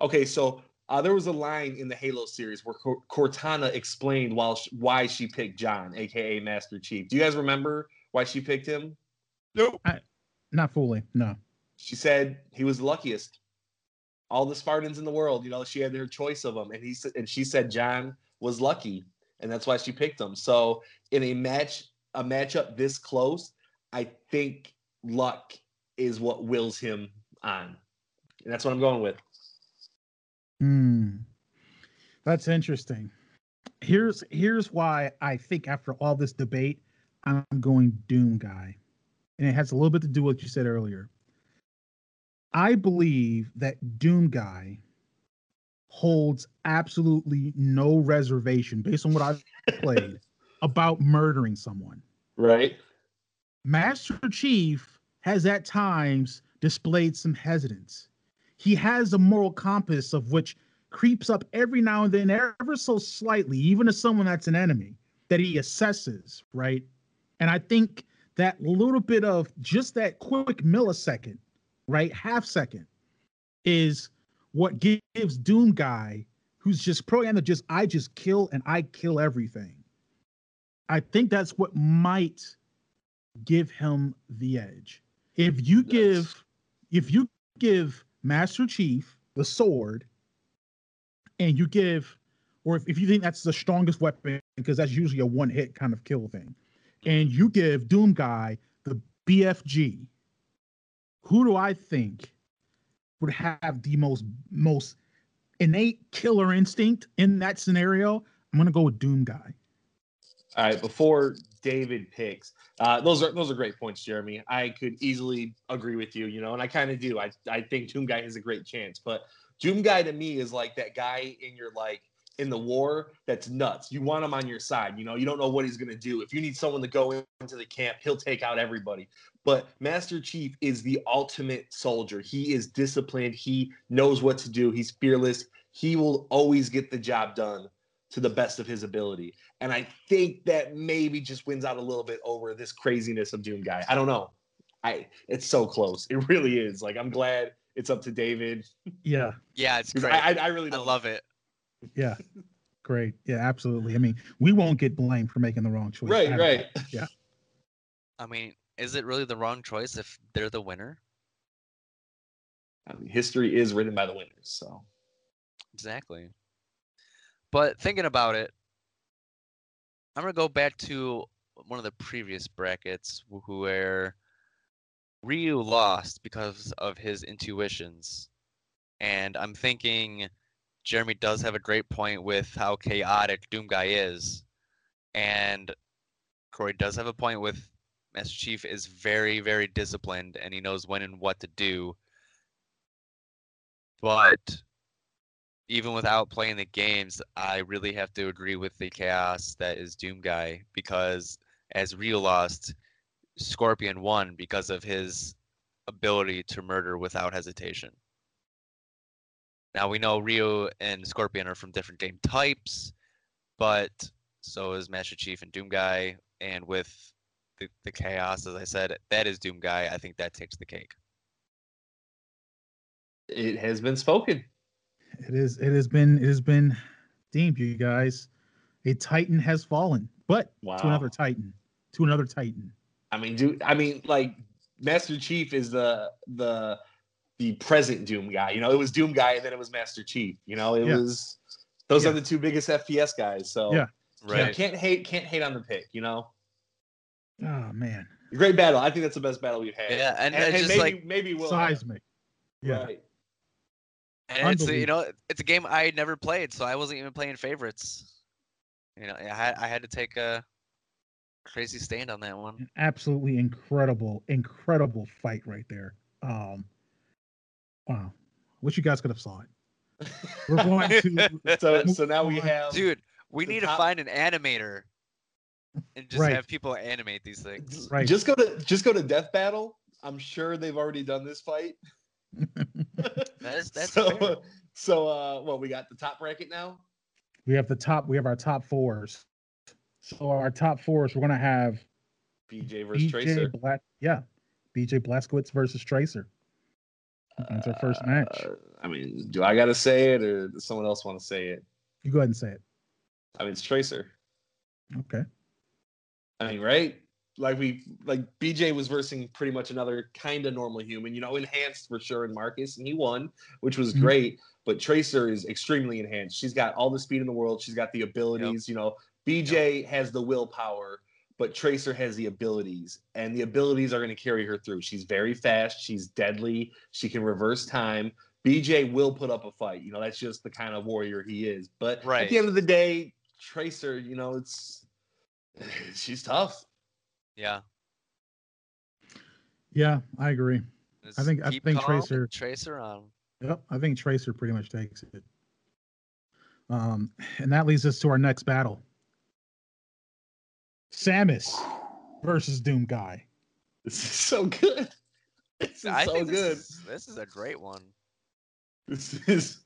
Okay, so uh, there was a line in the Halo series where Cor- Cortana explained while sh- why she picked John, aka Master Chief. Do you guys remember why she picked him? Nope. Not fully. No. She said he was the luckiest. All the Spartans in the world, you know, she had her choice of them, and he said, and she said John was lucky, and that's why she picked him. So in a match, a matchup this close, I think luck is what wills him on, and that's what I'm going with. Hmm. That's interesting. Here's here's why I think after all this debate, I'm going Doom guy. And it has a little bit to do with what you said earlier. I believe that Doom guy holds absolutely no reservation based on what I've played about murdering someone. Right? Master Chief has at times displayed some hesitance. He has a moral compass of which creeps up every now and then, ever so slightly, even to someone that's an enemy that he assesses, right? And I think that little bit of just that quick millisecond, right, half second, is what gives Doom Guy, who's just programmed to just I just kill and I kill everything. I think that's what might give him the edge. If you give if you give Master Chief the sword and you give or if, if you think that's the strongest weapon because that's usually a one hit kind of kill thing and you give Doom Guy the BFG who do I think would have the most most innate killer instinct in that scenario? I'm going to go with Doom Guy. All right, before David picks, uh, those are those are great points, Jeremy. I could easily agree with you, you know, and I kind of do. I I think Doom Guy has a great chance, but Doom Guy to me is like that guy in your like in the war that's nuts. You want him on your side, you know. You don't know what he's gonna do. If you need someone to go into the camp, he'll take out everybody. But Master Chief is the ultimate soldier. He is disciplined. He knows what to do. He's fearless. He will always get the job done to the best of his ability. And I think that maybe just wins out a little bit over this craziness of Doom Guy. I don't know. I it's so close. It really is. Like I'm glad it's up to David. Yeah. Yeah, it's 'Cause great. I, I, I, I really don't love it. Yeah. Great. Yeah, absolutely. I mean, we won't get blamed for making the wrong choice. Right, right. all. right. Yeah. I mean, is it really the wrong choice if they're the winner? I mean, history is written by the winners. So Exactly. But thinking about it, I'm gonna go back to one of the previous brackets where Ryu lost because of his intuitions, and I'm thinking Jeremy does have a great point with how chaotic Doom Guy is, and Cory does have a point with Master Chief is very very disciplined and he knows when and what to do. But even without playing the games, I really have to agree with the chaos that is Doom Guy because as Ryu lost, Scorpion won because of his ability to murder without hesitation. Now we know Ryu and Scorpion are from different game types, but so is Master Chief and Doom Guy, and with the, the chaos, as I said, that is Doom Guy. I think that takes the cake. it has been spoken. It is it has been it has been deemed, you guys. A Titan has fallen. But Wow. to another Titan. To another Titan. I mean, do I mean like Master Chief is the the the present Doom guy. You know, it was Doom guy and then it was Master Chief. You know, it Yeah. was those Yeah. are the two biggest FPS guys. So Yeah. yeah, can't hate can't hate on the pick. You know, Oh man. great battle. I think that's the best battle we've had. Yeah, and, and, and just maybe like maybe we'll Seismic. Yeah. Right. And it's a- you know it's a game I had never played, so I wasn't even playing favorites. You know, I had I had to take a Crazy stand on that one. An absolutely incredible, incredible fight right there. Um, wow, wish you guys could have saw it. We're going to So so now we have Dude, we need top- to find an animator and just Right. have people animate these things. right. just go to just go to Death Battle. I'm sure they've already done this fight. That's that's so fair. so uh well we got the top bracket now. we have the top. We have our top fours. So our top fours, we're gonna have BJ versus BJ Tracer. Black. Yeah, BJ Blazkowicz versus Tracer. That's our first match. Uh, I mean, do I gotta say it or does someone else want to say it? You go ahead and say it. I mean, it's Tracer. Okay. I mean, right? Like we like BJ was versing pretty much another kind of normal human, you know, enhanced for sure in Marcus, and he won, which was Mhm. great. But Tracer is extremely enhanced. She's got all the speed in the world. She's got the abilities. You know, BJ has the willpower, but Tracer has the abilities, and the abilities are going to carry her through. She's very fast. She's deadly. She can reverse time. BJ will put up a fight. You know, that's just the kind of warrior he is. But right. at the end of the day, Tracer, you know, it's she's tough. Yeah. Yeah, I agree. Just I think- I think Tracer- Tracer on. Yep, I think Tracer pretty much takes it. Um, and that leads us to our next battle. Samus versus Doom Guy. This is so good. This is I so good. This is, this is a great one. This is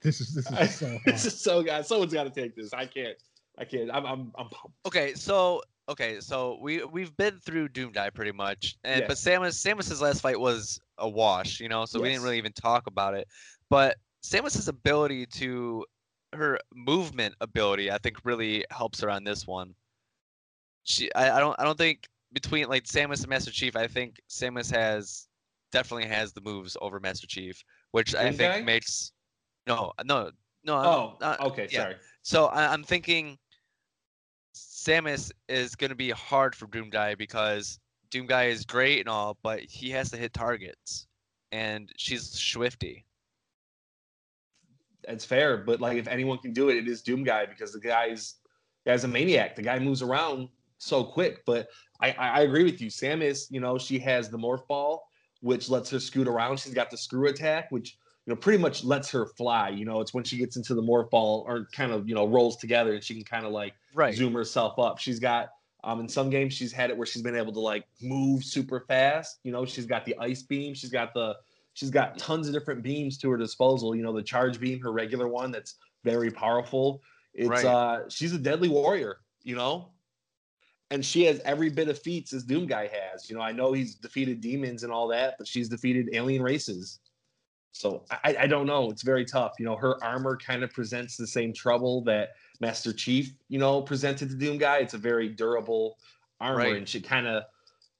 This is this is I- so this is so good. Someone's got to take this. I can't. I can't. I'm. I'm. I'm pumped. Okay, so okay, so we we've been through Doom Guy pretty much, and but Samus Samus's last fight was a wash, you know, so we didn't really even talk about it. But Samus's ability to her movement ability, I think, really helps her on this one. She, I, I don't, I don't think between like Samus and Master Chief, I think Samus has definitely has the moves over Master Chief, which I think makes no, no, no. I'm- Oh. uh, okay. yeah. Sorry. So I, I'm thinking Samus is going to be hard for Doom Guy because Doom Guy is great and all, but he has to hit targets, and she's swifty. It's fair, but like if anyone can do it, it is Doom Guy because the guy's guy's a maniac. The guy moves around so quick. But I, I agree with you. Samus, you know, she has the morph ball, which lets her scoot around. She's got the screw attack, which you know pretty much lets her fly. You know, it's when she gets into the morph ball or kind of you know rolls together and she can kind of like Right. zoom herself up. She's got um in some games she's had it where she's been able to like move super fast. You know, she's got the ice beam, she's got the she's got tons of different beams to her disposal. You know, the charge beam, her regular one that's very powerful. It's Right. uh she's a deadly warrior, you know? And she has every bit of feats as Doom Guy has. You know, I know he's defeated demons and all that, but she's defeated alien races. So I, I don't know. It's very tough. You know, her armor kind of presents the same trouble that Master Chief, you know, presented to Doom Guy. It's a very durable armor, Right. and she kind of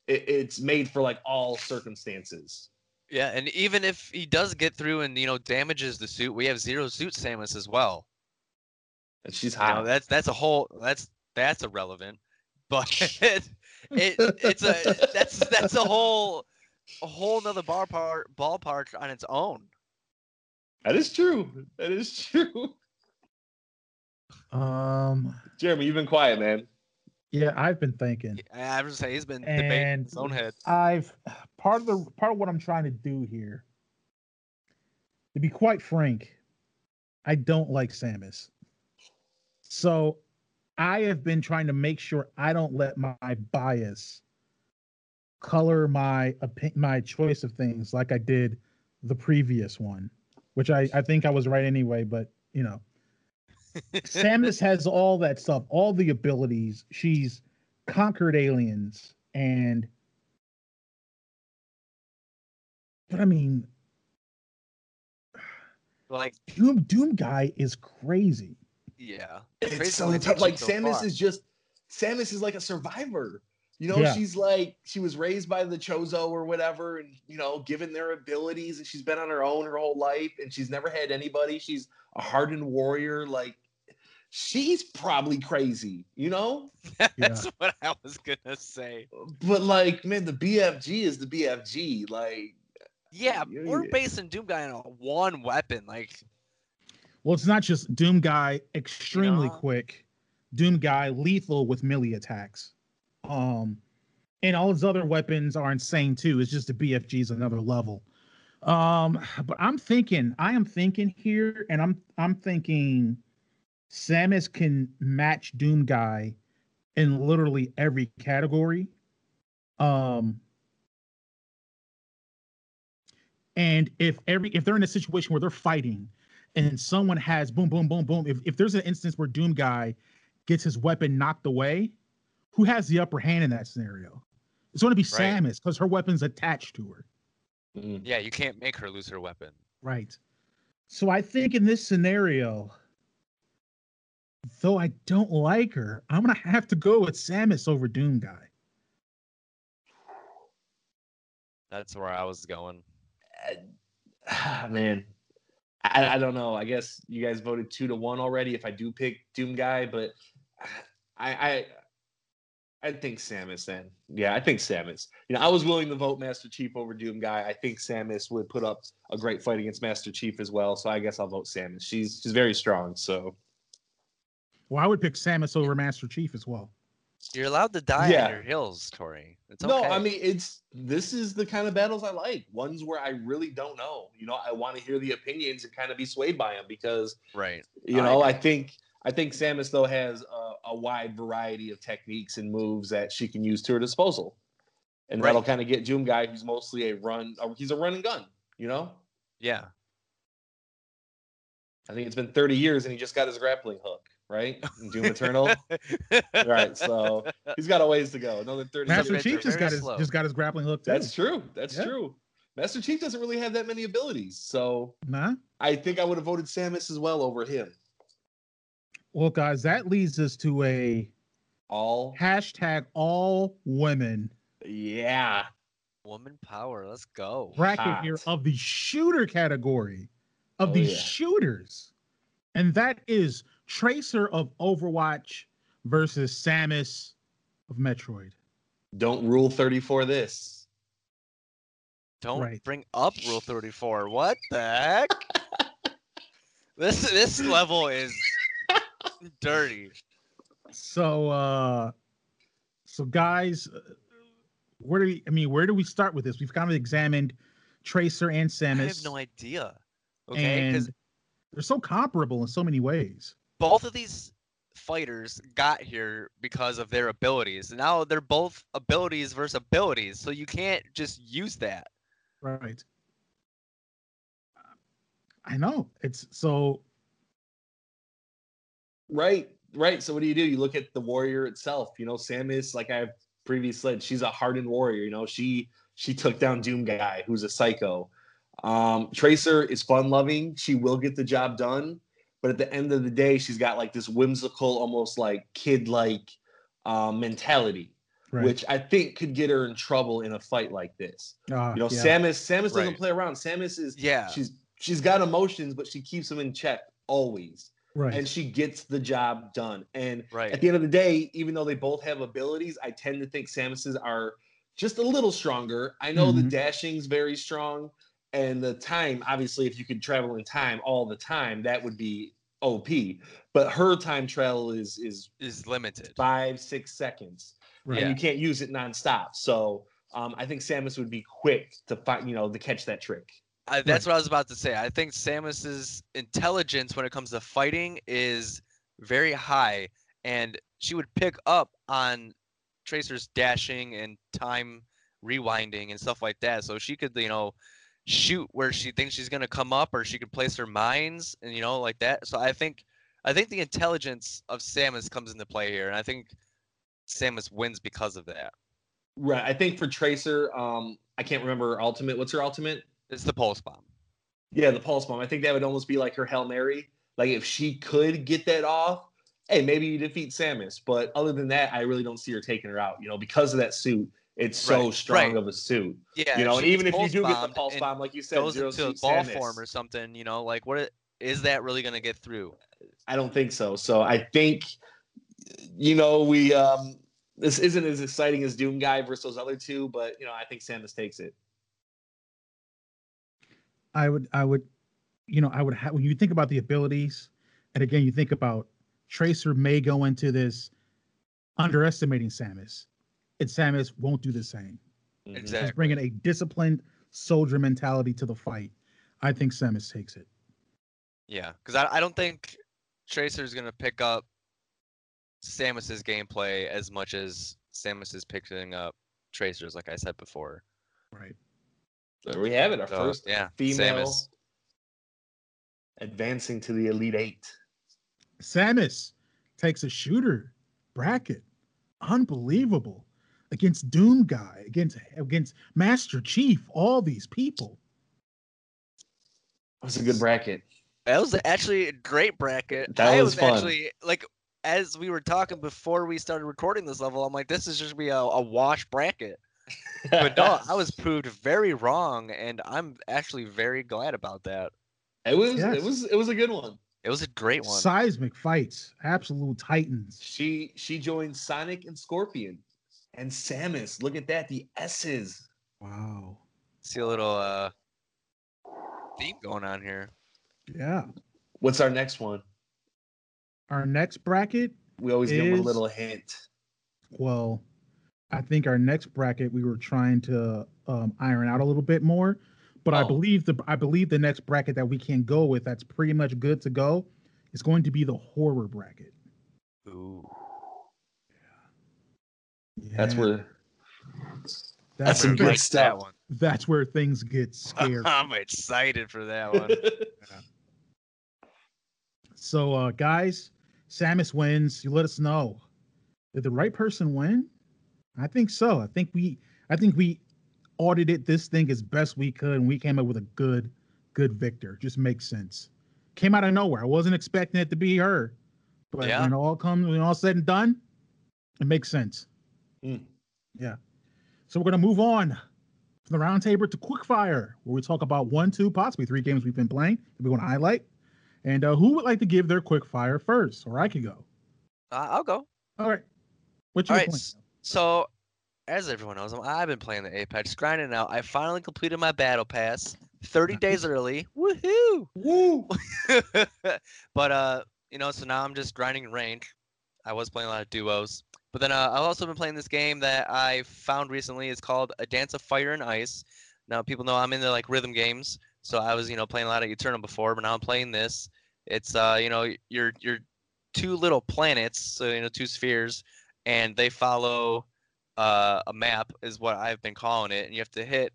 it, it's made for like all circumstances. Yeah, and even if he does get through and you know damages the suit, we have zero suit Samus as well. And she's You know, that's that's a whole that's that's irrelevant, but it, it it's a that's that's a whole a whole nother bar part ballpark on its own. that is true. That is true. Um, Jeremy, you've been quiet, man. yeah, I've been thinking. I was just saying he's been debating in And his own head. I've part of the part of what I'm trying to do here. To be quite frank, I don't like Samus. So I have been trying to make sure I don't let my, bias color my opi- my choice of things like I did the previous one, which I, I think I was right anyway, but you know. Samus has all that stuff, all the abilities. She's conquered aliens and but I mean Like Doom Doom guy is crazy. yeah, It's Crazy so tough. Like so Samus far. is just Samus is like a survivor. You know, Yeah. she's like she was raised by the Chozo or whatever, and you know, given their abilities, and she's been on her own her whole life, and she's never had anybody. She's a hardened warrior. Like she's probably crazy, you know. that's what I was gonna say. But like, man, the BFG is the BFG. Like, Yeah, Yeah, we're yeah. basing Doomguy on one weapon. Like Well, it's not just Doom guy extremely know? quick, Doom Guy lethal with melee attacks. Um, and all his other weapons are insane too. It's just the BFG is another level. Um, but I'm thinking, I am thinking here, and I'm I'm thinking Samus can match Doom Guy in literally every category. Um, and if every if they're in a situation where they're fighting and someone has boom, boom, boom, boom, if, if there's an instance where Doom Guy gets his weapon knocked away, who has the upper hand in that scenario? It's going to be Right. Samus because her weapon's attached to her. Mm. Yeah, you can't make her lose her weapon. Right. So I think in this scenario, though I don't like her, I'm gonna have to go with Samus over Doom Guy. That's where I was going. Ah, man, I, I don't know. I guess you guys voted two to one already. If I do pick Doom Guy, but I I I think Samus then. Yeah, I think Samus. You know, I was willing to vote Master Chief over Doom Guy. I think Samus would put up a great fight against Master Chief as well. So I guess I'll vote Samus. She's she's very strong. So Well, I would pick Samus over Master Chief as well. You're allowed to die Yeah. on your hills, Cory. It's no, okay. I mean it's this is the kind of battles I like. Ones where I really don't know. You know, I want to hear the opinions and kind of be swayed by them because right. You know, I, agree. think I think Samus though has a, a wide variety of techniques and moves that she can use to her disposal, and that'll kind of get Doom Guy, who's mostly a run. He's a run and gun. You know, Yeah. I think it's been 30 years and he just got his grappling hook, right? In Doom Eternal. right, so he's got a ways to go. Another 30 Master bits Chief just got his slow. just got his grappling hook too. That's true. That's Yeah. true. Master Chief doesn't really have that many abilities, so nah. I think I would have voted Samus as well over him. Well, guys, that leads us to a All hashtag all women yeah. Woman power. Let's go. bracket here of the shooter category of Oh, the yeah. shooters. And that is Tracer of Overwatch versus Samus of Metroid. Don't rule 34 this. Don't Right. bring up Rule 34. What the heck? this this level is dirty. So uh so guys, uh, where do we I mean, where do we start with this? We've kind of examined Tracer and Samus. I have no idea. Okay, because they're so comparable in so many ways. Both of these fighters got here because of their abilities. Now they're both abilities versus abilities, so you can't just use that. Right. I know. It's so Right, right. So what do you do? You look at the warrior itself. You know, Samus, like I've previously said, she's a hardened warrior. You know, she she took down Doom Guy, who's a psycho. Um, Tracer is fun loving. She will get the job done, but at the end of the day, she's got like this whimsical, almost like kid like um, mentality, right. which I think could get her in trouble in a fight like this. uh, You know, yeah. Samus Samus doesn't Right. play around. Samus is Yeah. she's she's got emotions, but she keeps them in check always right. and she gets the job done. And Right. at the end of the day, even though they both have abilities, I tend to think Samus's are just a little stronger. I know the Mhm. dashing's very strong, and the time, obviously, if you could travel in time all the time, that would be OP. But her time travel is is Is limited. five, six seconds, right. and you can't use it nonstop. So um, I think Samus would be quick to find, you know, to catch that trick. I, that's what I was about to say. I think Samus's intelligence when it comes to fighting is very high, and she would pick up on Tracer's dashing and time rewinding and stuff like that. So she could, you know, shoot where she thinks she's gonna come up, or she could place her mines and you know like that. So I think, I think the intelligence of Samus comes into play here, and I think Samus wins because of that. Right. I think for Tracer, um, I can't remember her ultimate. What's her ultimate? It's the pulse bomb. Yeah, the pulse bomb. I think that would almost be like her Hail Mary. Like if she could get that off, hey, maybe you defeat Samus. But other than that, I really don't see her taking her out, you know, because of that suit. It's so Right, strong right. of a suit. Yeah, you know, and even if you do get the pulse bomb, like you said, goes zero into a suit ball Samus, form or something, you know, like what is that really going to get through? I don't think so. So I think, you know, we um this isn't as exciting as Doom Guy versus those other two, but you know, I think Samus takes it. I would, I would, you know, I would have when you think about the abilities, and again, you think about Tracer may go into this underestimating Samus, and Samus won't do the same. Mhm. Exactly. He's bringing a disciplined soldier mentality to the fight. I think Samus takes it. Yeah, because I, I don't think Tracer's gonna pick up Samus's gameplay as much as Samus is picking up Tracer's, like I said before. Right. There we have it. Our So, first yeah, female Samus. advancing to the Elite Eight. Samus takes a shooter bracket. Unbelievable. Against Doom Guy, against against Master Chief, all these people. That was a good bracket. That was actually a great bracket. That I was was, fun. actually like as we were talking before we started recording this level, I'm like, this is just gonna be a, a wash bracket. But no, I was proved very wrong, and I'm actually very glad about that. It was Yes. it was it was a good one. It was a great one. Seismic fights, absolute titans. She she joined Sonic and Scorpion and Samus. Look at that, the S's. Wow. See a little uh theme going on here. Yeah. What's our next one? Our next bracket, We always give them a little hint. well, I think our next bracket we were trying to um, iron out a little bit more, but I Oh. believe the I believe the next bracket that we can go with that's pretty much good to go is going to be the horror bracket. Ooh. That's where that's that's some where, good Like stuff. that one. that's where things get scary. I'm excited for that one. So, uh, guys, Samus wins. You let us know. Did the right person win? I think so. I think we, I think we audited this thing as best we could, and we came up with a good, good victor. Just makes sense. Came out of nowhere. I wasn't expecting it to be her, but Yeah. when it all comes, when all said and done, it makes sense. Mm. Yeah. So we're gonna move on from the round table to quickfire, where we talk about one, two, possibly three games we've been playing that we want to highlight. And uh, who would like to give their quick fire first? Or I could go. Uh, I'll go. All right. What you All been playing? So, as everyone knows, I've been playing the Apex, grinding out. I finally completed my battle pass 30 days early. Woohoo! Woo! but uh, you know, so now I'm just grinding rank. I was playing a lot of duos, but then uh, I've also been playing this game that I found recently. It's called A Dance of Fire and Ice. Now people know I'm into like rhythm games, so I was you know playing a lot of Eternal before, but now I'm playing this. It's uh, you know, your your two little planets, so you know, two spheres, and they follow uh, a map is what I've been calling it, and you have to hit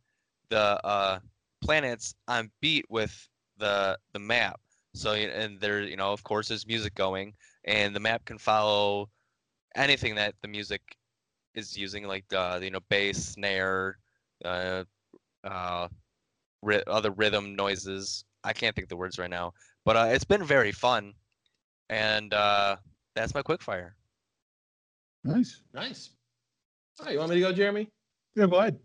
the uh, planets on beat with the the map. So and there, you know, of course, there's music going, and the map can follow anything that the music is using, like uh, you know, bass, snare, uh, uh, ry- other rhythm noises. I can't think of the words right now, but uh, it's been very fun, and uh, that's my quick fire. Nice. Nice. All right, you want me to go, Jeremy? Yeah, go ahead.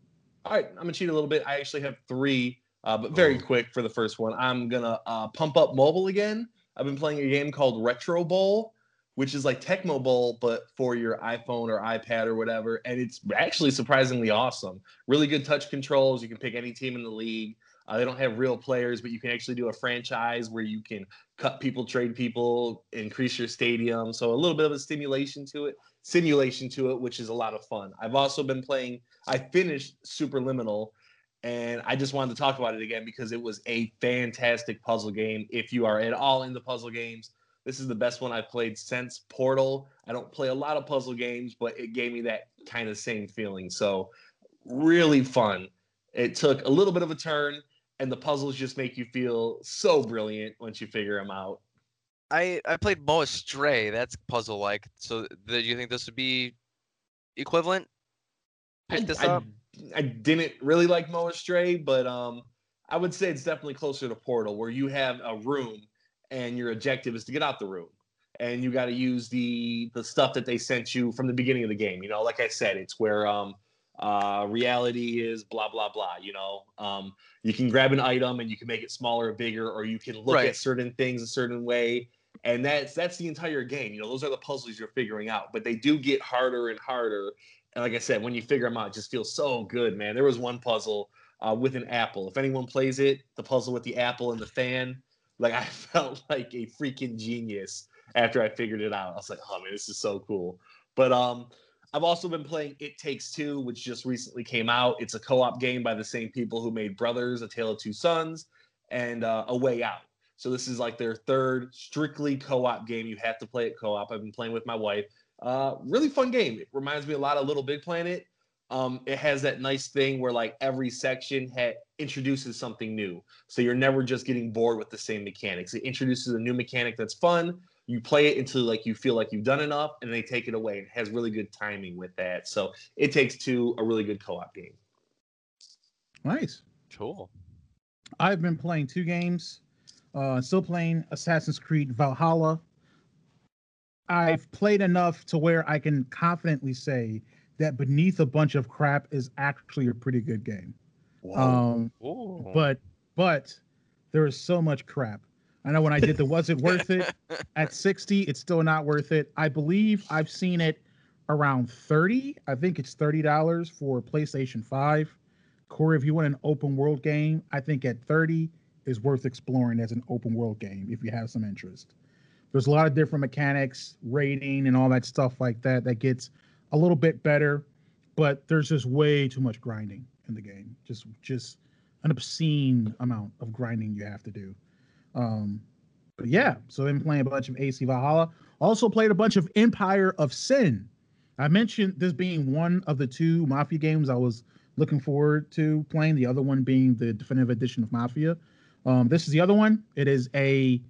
All right, I'm gonna cheat a little bit. I actually have three, uh, but very Ooh. quick for the first one. I'm gonna uh, pump up mobile again. I've been playing a game called Retro Bowl, which is like Tecmo Bowl, but for your iPhone or iPad or whatever. And it's actually surprisingly awesome. Really good touch controls. You can pick any team in the league. Uh, they don't have real players, but you can actually do a franchise where you can cut people, trade people, increase your stadium. So a little bit of a stimulation to it, simulation to it, which is a lot of fun. I've also been playing. I finished Superliminal, and I just wanted to talk about it again because it was a fantastic puzzle game. If you are at all into puzzle games, this is the best one I've played since Portal. I don't play a lot of puzzle games, but it gave me that kind of same feeling. So really fun. It took a little bit of a turn, and the puzzles just make you feel so brilliant once you figure them out. I I played Moa Stray. That's puzzle like. So do you think this would be equivalent? Pick I, this I- up. I didn't really like Moa Stray, but um, I would say it's definitely closer to Portal, where you have a room and your objective is to get out the room, and you got to use the the stuff that they sent you from the beginning of the game. You know, like I said, it's where um, uh, reality is blah blah blah. You know, um, you can grab an item and you can make it smaller or bigger, or you can look Right. at certain things a certain way. And that's that's the entire game. You know, those are the puzzles you're figuring out, but they do get harder and harder and like I said, when you figure them out, it just feels so good, man. There was one puzzle uh, with an apple. If anyone plays it, the puzzle with the apple and the fan, Like I felt like a freaking genius after I figured it out. I was like, oh man, this is so cool. But um, I've also been playing It Takes Two, which just recently came out. It's a co-op game by the same people who made Brothers: A Tale of Two Sons and uh, A Way Out. So this is like their third strictly co-op game. You have to play it co-op. I've been playing with my wife. Uh, really fun game. It reminds me a lot of Little Big Planet. Um, it has that nice thing where like every section ha- introduces something new, so you're never just getting bored with the same mechanics. It introduces a new mechanic that's fun. You play it until like you feel like you've done enough, and they take it away. It has really good timing with that. So it takes two a really good co-op game. Nice. Cool. I've been playing two games. Uh, still playing Assassin's Creed Valhalla. I've played enough to where I can confidently say that Beneath a Bunch of Crap is actually a pretty good game. Um, but but there is so much crap. I know when I did the was it worth it at 60, it's still not worth it. I believe I've seen it around 30. I think it's $30 for PlayStation 5. Cory, if you want an open world game, I think at 30 is worth exploring as an open world game if you have some interest. There's a lot of different mechanics, rating, and all that stuff like that that gets a little bit better, but there's just way too much grinding in the game. Just just an obscene amount of grinding you have to do. Um, but yeah, so been playing a bunch of AC Valhalla. Also played a bunch of Empire of Sin. I mentioned this being one of the two Mafia games I was looking forward to playing. The other one being the definitive edition of Mafia. Um, this is the other one. It is a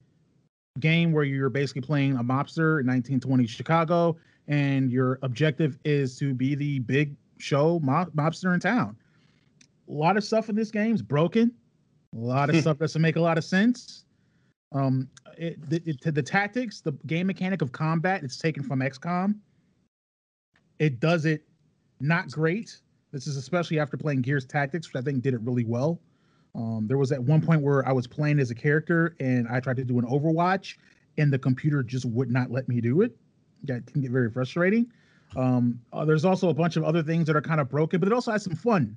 game where you're basically playing a mobster in 1920 Chicago, and your objective is to be the big show mob- mobster in town. A lot of stuff in this game is broken. A lot of stuff doesn't make a lot of sense. Um, it, the, it, the tactics, the game mechanic of combat, it's taken from XCOM. It does it not great. This is especially after playing Gears Tactics, which I think did it really well. Um, there was at one point where I was playing as a character and I tried to do an Overwatch, and the computer just would not let me do it. That can get very frustrating. Um, uh, there's also a bunch of other things that are kind of broken, but it also has some fun.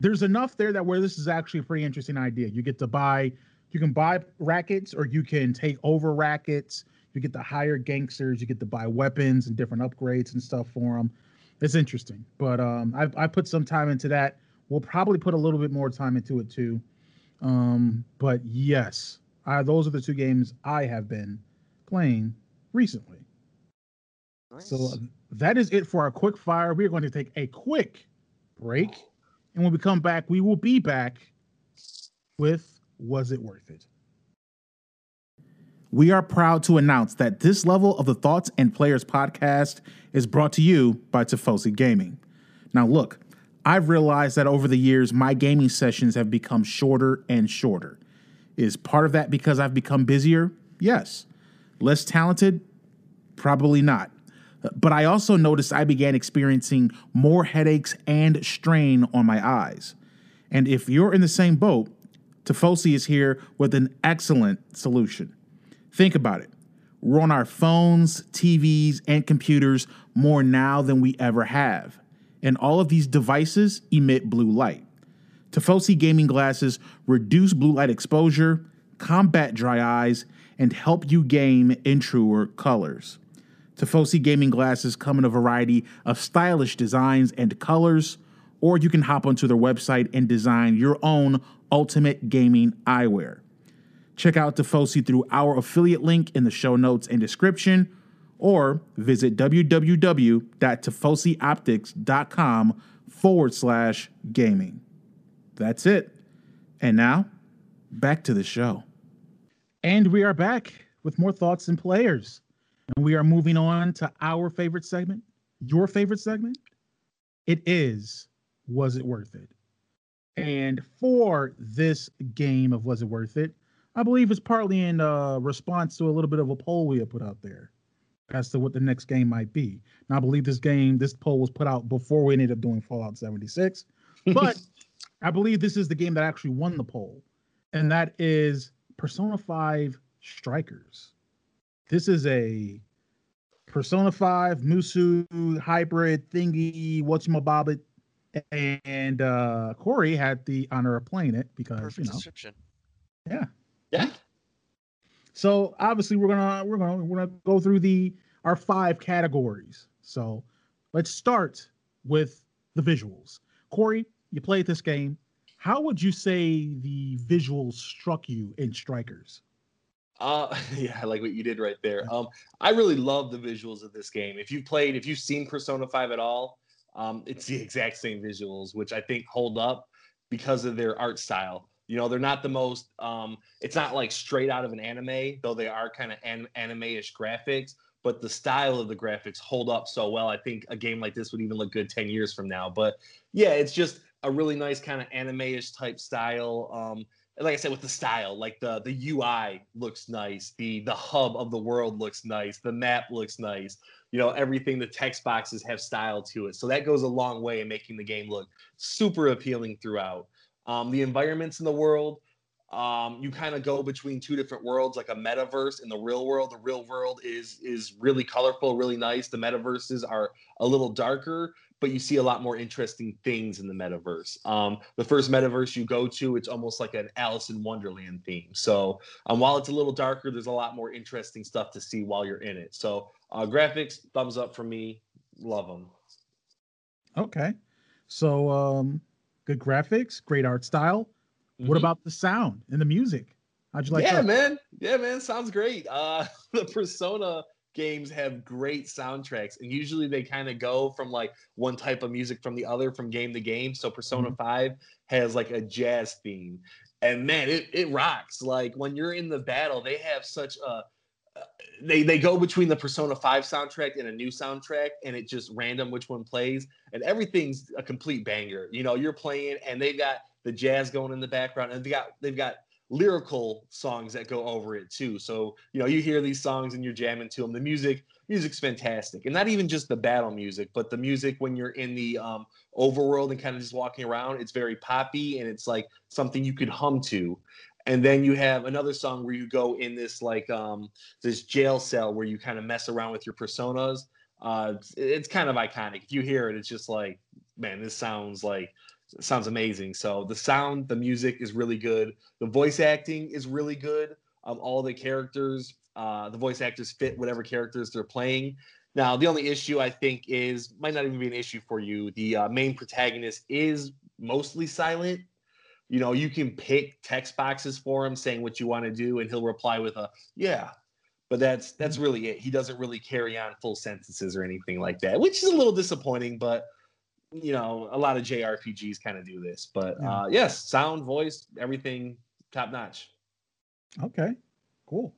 There's enough there that where this is actually a pretty interesting idea. You get to buy, you can buy rackets or you can take over rackets. You get to hire gangsters. You get to buy weapons and different upgrades and stuff for them. It's interesting, but um, I I put some time into that. We'll probably put a little bit more time into it too. Um, but yes, I, those are the two games I have been playing recently. So uh, that is it for our quick fire. We are going to take a quick break, and when we come back, we will be back with "Was It Worth It." We are proud to announce that this level of the Thoughts and Players podcast is brought to you by Tifosi Gaming. Now, look, I've realized that over the years, my gaming sessions have become shorter and shorter. Is part of that because I've become busier? Yes. Less talented? Probably not. But I also noticed I began experiencing more headaches and strain on my eyes. And if you're in the same boat, Tifosi is here with an excellent solution. Think about it. We're on our phones, TVs, and computers more now than we ever have. And all of these devices emit blue light. Tifosi gaming glasses reduce blue light exposure, combat dry eyes, and help you game in truer colors. Tifosi gaming glasses come in a variety of stylish designs and colors, or you can hop onto their website and design your own ultimate gaming eyewear. Check out Tifosi through our affiliate link in the show notes and description, or visit www.tifosioptics.com forward slash gaming. That's it. And now, back to the show. And we are back with more thoughts and players. And we are moving on to our favorite segment, your favorite segment. It is Was It Worth It? And for this game of Was It Worth It, I believe it's partly in uh, response to a little bit of a poll we have put out there as to what the next game might be. Now, I believe this game, this poll was put out before we ended up doing Fallout 76, but I believe this is the game that actually won the poll, and that is Persona 5 Strikers. This is a Persona 5 Musou hybrid thingy, What's my whatchamabobbit. And uh Cory had the honor of playing it because Perfect you know description. yeah. Yeah. So obviously we're gonna we're gonna we're gonna go through the our five categories. So let's start with the visuals. Cory, you played this game. How would you say the visuals struck you in Strikers? Uh, yeah, I like what you did right there. Um, I really love the visuals of this game. If you've played, if you've seen Persona 5 at all, um, it's the exact same visuals, which I think hold up because of their art style. You know, they're not the most, um, it's not like straight out of an anime, though they are kind of an- anime-ish graphics, but the style of the graphics hold up so well. I think a game like this would even look good 10 years from now. But yeah, it's just a really nice kind of anime-ish type style. Um, like I said, with the style, like the the UI looks nice, the the hub of the world looks nice, the map looks nice. You know, everything the text boxes have style to it, so that goes a long way in making the game look super appealing throughout. Um, the environments in the world, um, you kind of go between two different worlds, like a metaverse and the real world. The real world is is really colorful, really nice. The metaverses are a little darker, but you see a lot more interesting things in the metaverse. Um, the first metaverse you go to, it's almost like an Alice in Wonderland theme. So um, while it's a little darker, there's a lot more interesting stuff to see while you're in it. So uh, graphics, thumbs up for me. Love them. Okay, so um, good graphics, great art style. Mm-hmm. What about the sound and the music? How'd you like? Yeah, that? man. Yeah, man. Sounds great. Uh, the Persona games have great soundtracks and usually they kind of go from like one type of music from the other from game to game. So persona mm-hmm. 5 has like a jazz theme and man it, it rocks. Like when you're in the battle they have such a uh, they they go between the persona 5 soundtrack and a new soundtrack and it just random which one plays and everything's a complete banger. You know you're playing and they've got the jazz going in the background and they got they've got lyrical songs that go over it too. So you know, you hear these songs and you're jamming to them. The music, music's fantastic, and not even just the battle music, but the music when you're in the um, overworld and kind of just walking around. It's very poppy and it's like something you could hum to. And then you have another song where you go in this like um, this jail cell where you kind of mess around with your personas. Uh, it's, it's kind of iconic. If you hear it, it's just like, man, this sounds like sounds amazing. So the sound, the music is really good. The voice acting is really good. Um, all the characters, uh, the voice actors fit whatever characters they're playing. Now, the only issue I think is might not even be an issue for you. The uh, main protagonist is mostly silent. You know, you can pick text boxes for him saying what you want to do, and he'll reply with a "yeah." But that's that's really it. He doesn't really carry on full sentences or anything like that, which is a little disappointing. But you know, a lot of JRPGs kind of do this, but yeah. uh, yes, sound, voice, everything top notch. Okay, cool.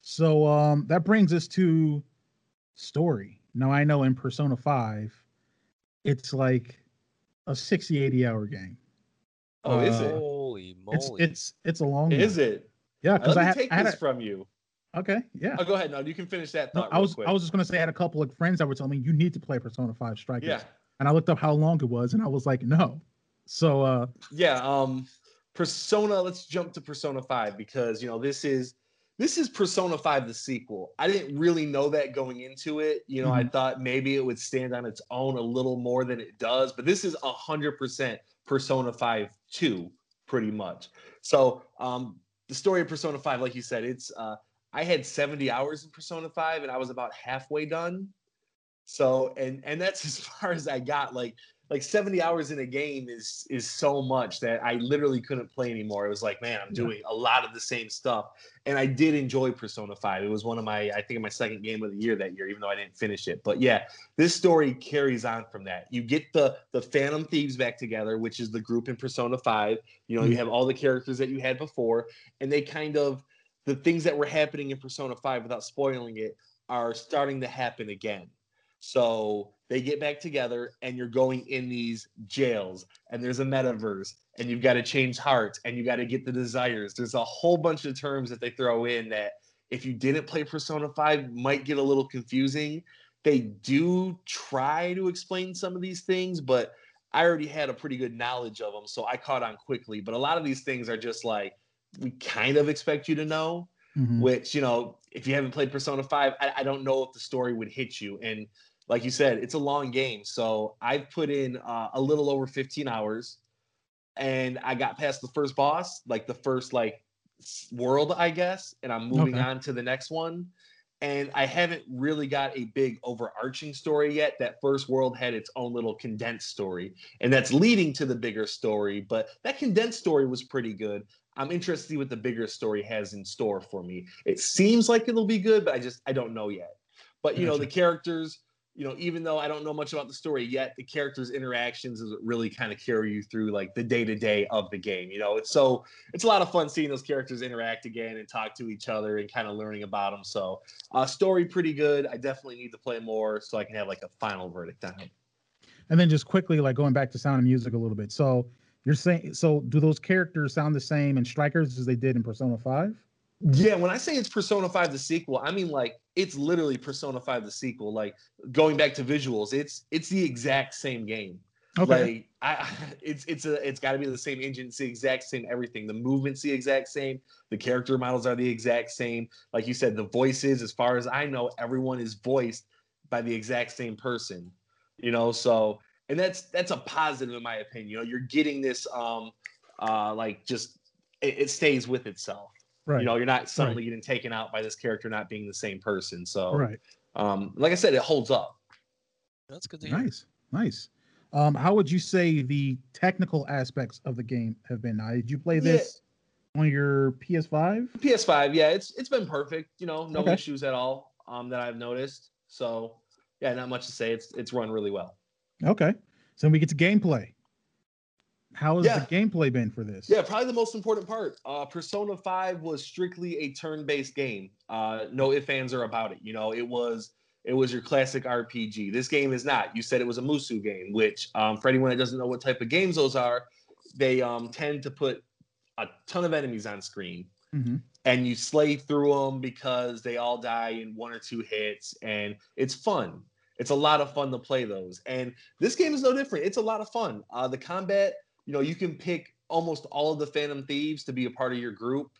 So um, that brings us to story. Now I know in Persona 5, it's like a 60, 80 hour game. Oh, uh, is it? Holy moly. It's it's it's a long Is one. it? Yeah, because I had, take I had this a, from you. Okay, yeah. Oh, go ahead. No, you can finish that thought. No, I was quick. I was just gonna say I had a couple of friends that were telling me you need to play Persona 5 Strikers. Yeah and I looked up how long it was, and I was like, no. So uh yeah, um Persona, let's jump to Persona 5 because you know this is this is Persona 5 the sequel. I didn't really know that going into it. You know, mm-hmm. I thought maybe it would stand on its own a little more than it does, but this is a 100% Persona 5 2 pretty much. So, um the story of Persona 5 like you said, it's uh I had 70 hours in Persona 5 and I was about halfway done. So and and that's as far as I got. Like like 70 hours in a game is is so much that I literally couldn't play anymore. It was like, man, I'm doing a lot of the same stuff. And I did enjoy Persona 5. It was one of my I think my second game of the year that year, even though I didn't finish it. But yeah, this story carries on from that. You get the the Phantom Thieves back together, which is the group in Persona 5. You know, mm-hmm. you have all the characters that you had before, and they kind of the things that were happening in Persona 5 without spoiling it are starting to happen again so they get back together and you're going in these jails and there's a metaverse and you've got to change hearts and you got to get the desires. There's a whole bunch of terms that they throw in that if you didn't play Persona 5 might get a little confusing. They do try to explain some of these things, but I already had a pretty good knowledge of them, so I caught on quickly. But a lot of these things are just like we kind of expect you to know, mm-hmm. which you know, if you haven't played Persona 5, I, I don't know if the story would hit you. And like you said, it's a long game. So I've put in uh, a little over 15 hours and I got past the first boss, like the first like world, I guess, and I'm moving Okay. on to the next one. And I haven't really got a big overarching story yet. That first world had its own little condensed story, and that's leading to the bigger story. But that condensed story was pretty good. I'm interested to see what the bigger story has in store for me. It seems like it'll be good, but I just I don't know yet. But you know, the characters, you know, even though I don't know much about the story yet, the characters' interactions is what really kind of carry you through like the day to day of the game. You know, it's so it's a lot of fun seeing those characters interact again and talk to each other and kind of learning about them. So, uh, story pretty good. I definitely need to play more so I can have like a final verdict on it. And then just quickly, like going back to sound and music a little bit. So you're saying, so do those characters sound the same in Strikers as they did in Persona Five? Yeah, when I say it's Persona 5 the sequel, I mean like it's literally Persona 5 the sequel. Like going back to visuals, it's it's the exact same game. Okay. Like I it's it's a it's got to be the same engine, it's the exact same everything. The movement's the exact same, the character models are the exact same. Like you said, the voices, as far as I know, everyone is voiced by the exact same person. You know, so and that's that's a positive in my opinion. You know, you're getting this um uh like just it, it stays with itself. right. You know, you're not suddenly getting taken out by this character not being the same person. So right. um like I said, it holds up. That's good to hear. Nice. Nice. Um, how would you say the technical aspects of the game have been? Now, did you play Yeah. this on your PS5? PS5, yeah, it's it's been perfect. You know, no Okay. issues at all um, that I've noticed. So yeah, not much to say. It's it's run really well. Okay. So we get to gameplay. How has Yeah. the gameplay been for this? Yeah, probably the most important part. Uh, Persona 5 was strictly a turn-based game. Uh, no ifs, ands, or about it. You know, it was it was your classic RPG. This game is not. You said it was a Musou game, which um, for anyone that doesn't know what type of games those are, they um, tend to put a ton of enemies on screen. hmm and you slay through them because they all die in one or two hits and it's fun it's a lot of fun to play those and this game is no different it's a lot of fun. Uh, the combat you know you can pick almost all of the phantom thieves to be a part of your group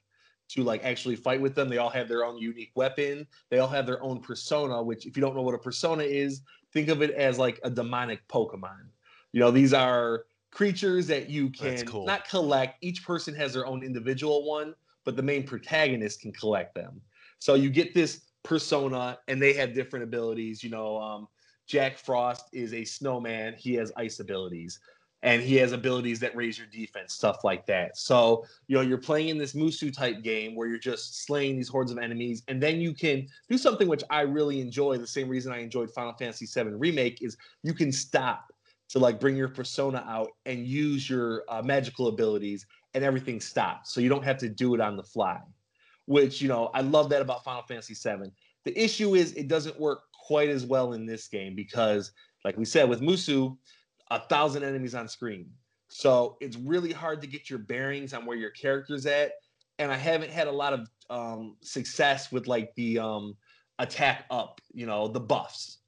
to like actually fight with them. They all have their own unique weapon. They all have their own persona which if you don't know what a persona is think of it as like a demonic pokemon. You know these are creatures that you can cool. not collect. Each person has their own individual one but the main protagonist can collect them. So you get this persona, and they have different abilities. You know, um, Jack Frost is a snowman. He has ice abilities, and he has abilities that raise your defense, stuff like that. So you know, you're playing in this Musou type game where you're just slaying these hordes of enemies, and then you can do something which I really enjoy. The same reason I enjoyed Final Fantasy VII Remake is you can stop to like bring your persona out and use your uh, magical abilities and everything stops. So you don't have to do it on the fly, which, you know, I love that about Final Fantasy VII. The issue is it doesn't work quite as well in this game because, like we said, with Musou, a thousand enemies on screen. So it's really hard to get your bearings on where your character's at. And I haven't had a lot of um, success with like the um, attack up, you know, the buffs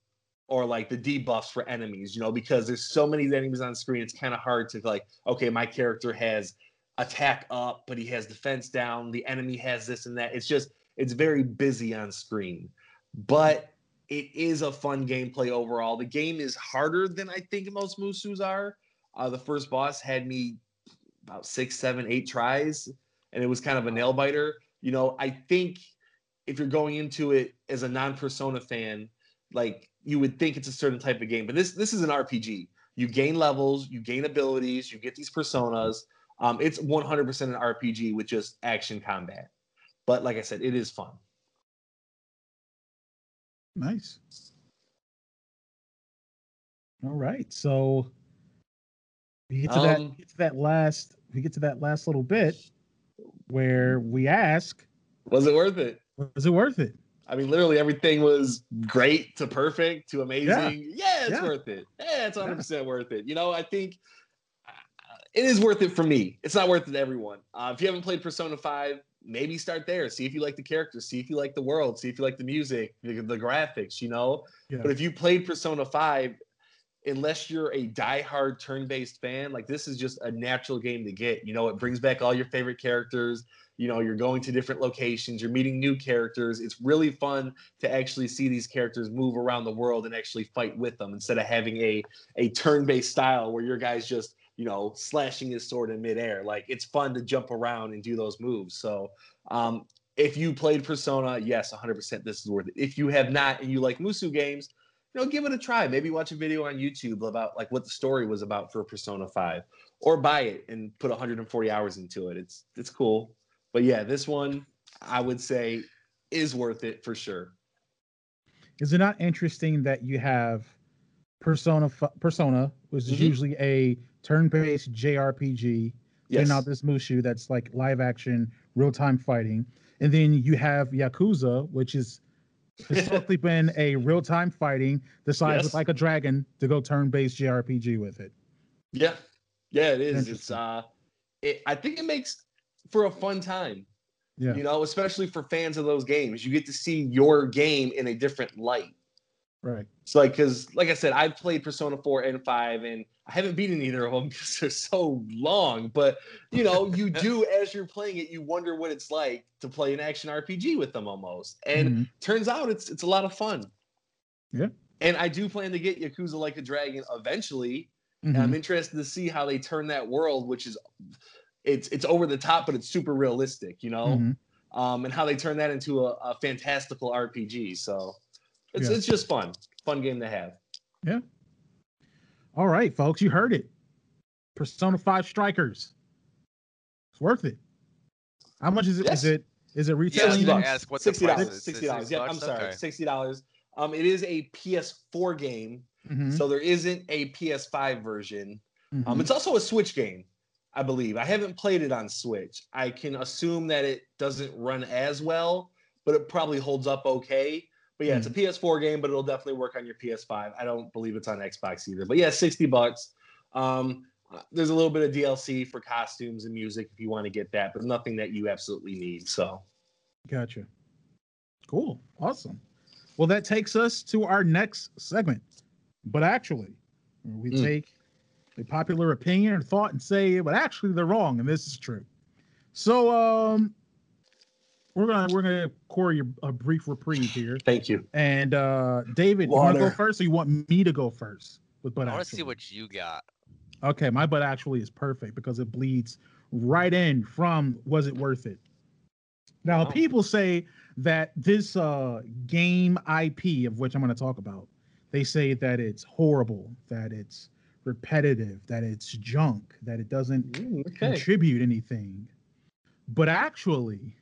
or like the debuffs for enemies, you know, because there's so many enemies on screen. It's kind of hard to like, okay, my character has attack up, but he has defense down. The enemy has this and that. It's just, it's very busy on screen. But it is a fun gameplay overall. The game is harder than I think most Musous are. Uh, the first boss had me about six, seven, eight tries, and it was kind of a nail biter. You know, I think if you're going into it as a non-persona fan, like you would think it's a certain type of game, but this this is an RPG. You gain levels, you gain abilities, you get these personas. Um, it's 100% an RPG with just action combat. But like I said, it is fun. Nice. All right. So we get to that Um, get to that last we get to that last little bit where we ask, Was it worth it? was it worth it? I mean, literally everything was great to perfect to amazing. Yeah, yeah it's Yeah. worth it. Yeah, it's 100% worth it. You know, I think it is worth it for me. It's not worth it to everyone. Uh, if you haven't played Persona 5, maybe start there. See if you like the characters, see if you like the world, see if you like the music, the, the graphics, you know? Yeah. But if you played Persona 5, unless you're a diehard turn-based fan, like this is just a natural game to get. You know, it brings back all your favorite characters. You know, you're going to different locations, you're meeting new characters. It's really fun to actually see these characters move around the world and actually fight with them instead of having a a turn-based style where your guys just you know, slashing his sword in midair. Like it's fun to jump around and do those moves. So um, if you played Persona, yes, 100% this is worth it. If you have not and you like Musou games, you know, give it a try. Maybe watch a video on YouTube about like what the story was about for Persona 5 or buy it and put 140 hours into it. It's it's cool. But yeah, this one I would say is worth it for sure. Is it not interesting that you have Persona Persona, which is mm-hmm. usually a turn-based JRPG, yes. and now this Musou that's like live action, real-time fighting, and then you have Yakuza, which is historically been a real-time fighting, the size yes. of like a dragon, to go turn-based JRPG with it. Yeah, yeah, it is. It's uh, it, I think it makes for a fun time. Yeah. You know, especially for fans of those games, you get to see your game in a different light. Right. So like, because like I said, I've played Persona 4 and 5, and I haven't beaten either of them because they're so long. But you know, you do as you're playing it, you wonder what it's like to play an action RPG with them almost. And mm-hmm. turns out it's it's a lot of fun. Yeah. And I do plan to get Yakuza Like a Dragon eventually. Mm-hmm. And I'm interested to see how they turn that world, which is it's it's over the top, but it's super realistic, you know. Mm-hmm. Um, and how they turn that into a, a fantastical RPG. So it's yeah. it's just fun, fun game to have. Yeah. All right, folks, you heard it. Persona Five Strikers. It's worth it. How much is it? Yes. Is it is it retailing? Yeah, ask what sixty dollars. Sixty dollars. Yeah, I'm sorry, okay. sixty dollars. Um, it is a PS4 game, mm-hmm. so there isn't a PS5 version. Um, mm-hmm. Um, it's also a Switch game, I believe. I haven't played it on Switch. I can assume that it doesn't run as well, but it probably holds up okay. But yeah, it's a hmm. PS4 game, but it'll definitely work on your PS5. I don't believe it's on Xbox either. But yeah, 60 bucks. Um, there's a little bit of DLC for costumes and music if you want to get that, but nothing that you absolutely need. So, gotcha. Cool. Awesome. Well, that takes us to our next segment. But actually, we mm. take a popular opinion or thought and say, but actually, they're wrong, and this is true. So, um, we're gonna we're gonna Cory a brief reprieve here. Thank you. And uh David, Water. you want to go first, or you want me to go first? With but I want to see what you got. Okay, my butt actually is perfect because it bleeds right in from was it worth it? Now, oh. people say that this uh, game IP, of which I'm going to talk about, they say that it's horrible, that it's repetitive, that it's junk, that it doesn't Ooh, okay. contribute anything. But actually,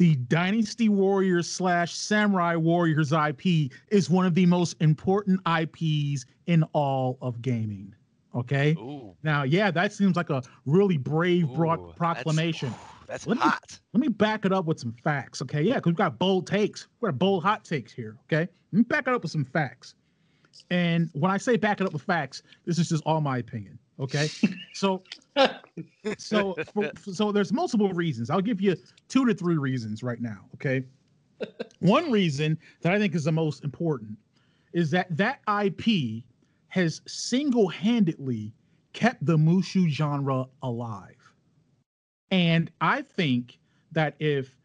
the Dynasty Warriors slash Samurai Warriors IP is one of the most important IPs in all of gaming. Okay. Ooh. Now, yeah, that seems like a really brave broad proclamation. That's, that's let hot. Me, let me back it up with some facts. Okay. Yeah, because we've got bold takes. We've got bold hot takes here. Okay. Let me back it up with some facts. And when I say back it up with facts, this is just all my opinion. Okay, so so for, so there's multiple reasons. I'll give you two to three reasons right now. Okay, one reason that I think is the most important is that that IP has single-handedly kept the Musou genre alive, and I think that if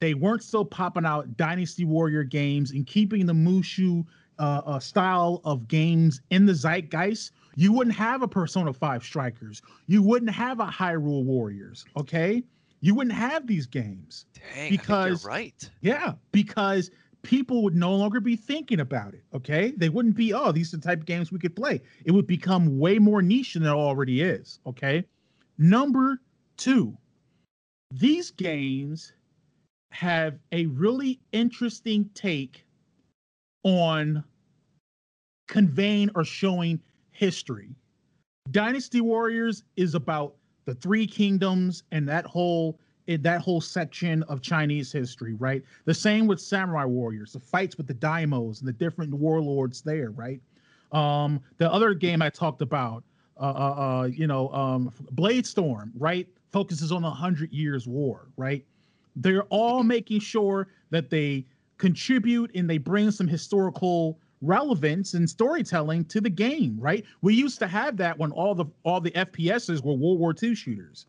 they weren't still popping out Dynasty Warrior games and keeping the Musou uh, uh, style of games in the zeitgeist, you wouldn't have a Persona 5 Strikers. You wouldn't have a Hyrule Warriors. Okay. You wouldn't have these games. Dang, because, right. Yeah. Because people would no longer be thinking about it. Okay. They wouldn't be, oh, these are the type of games we could play. It would become way more niche than it already is. Okay. Number two, these games have a really interesting take on conveying or showing history. Dynasty Warriors is about the three kingdoms and that whole that whole section of Chinese history, right? The same with Samurai Warriors, the fights with the daimyos and the different warlords there, right? Um, the other game I talked about, uh, uh, uh you know, um, Bladestorm, right, focuses on the Hundred Years' War, right? They're all making sure that they contribute and they bring some historical relevance and storytelling to the game, right? We used to have that when all the all the FPSs were World War II shooters.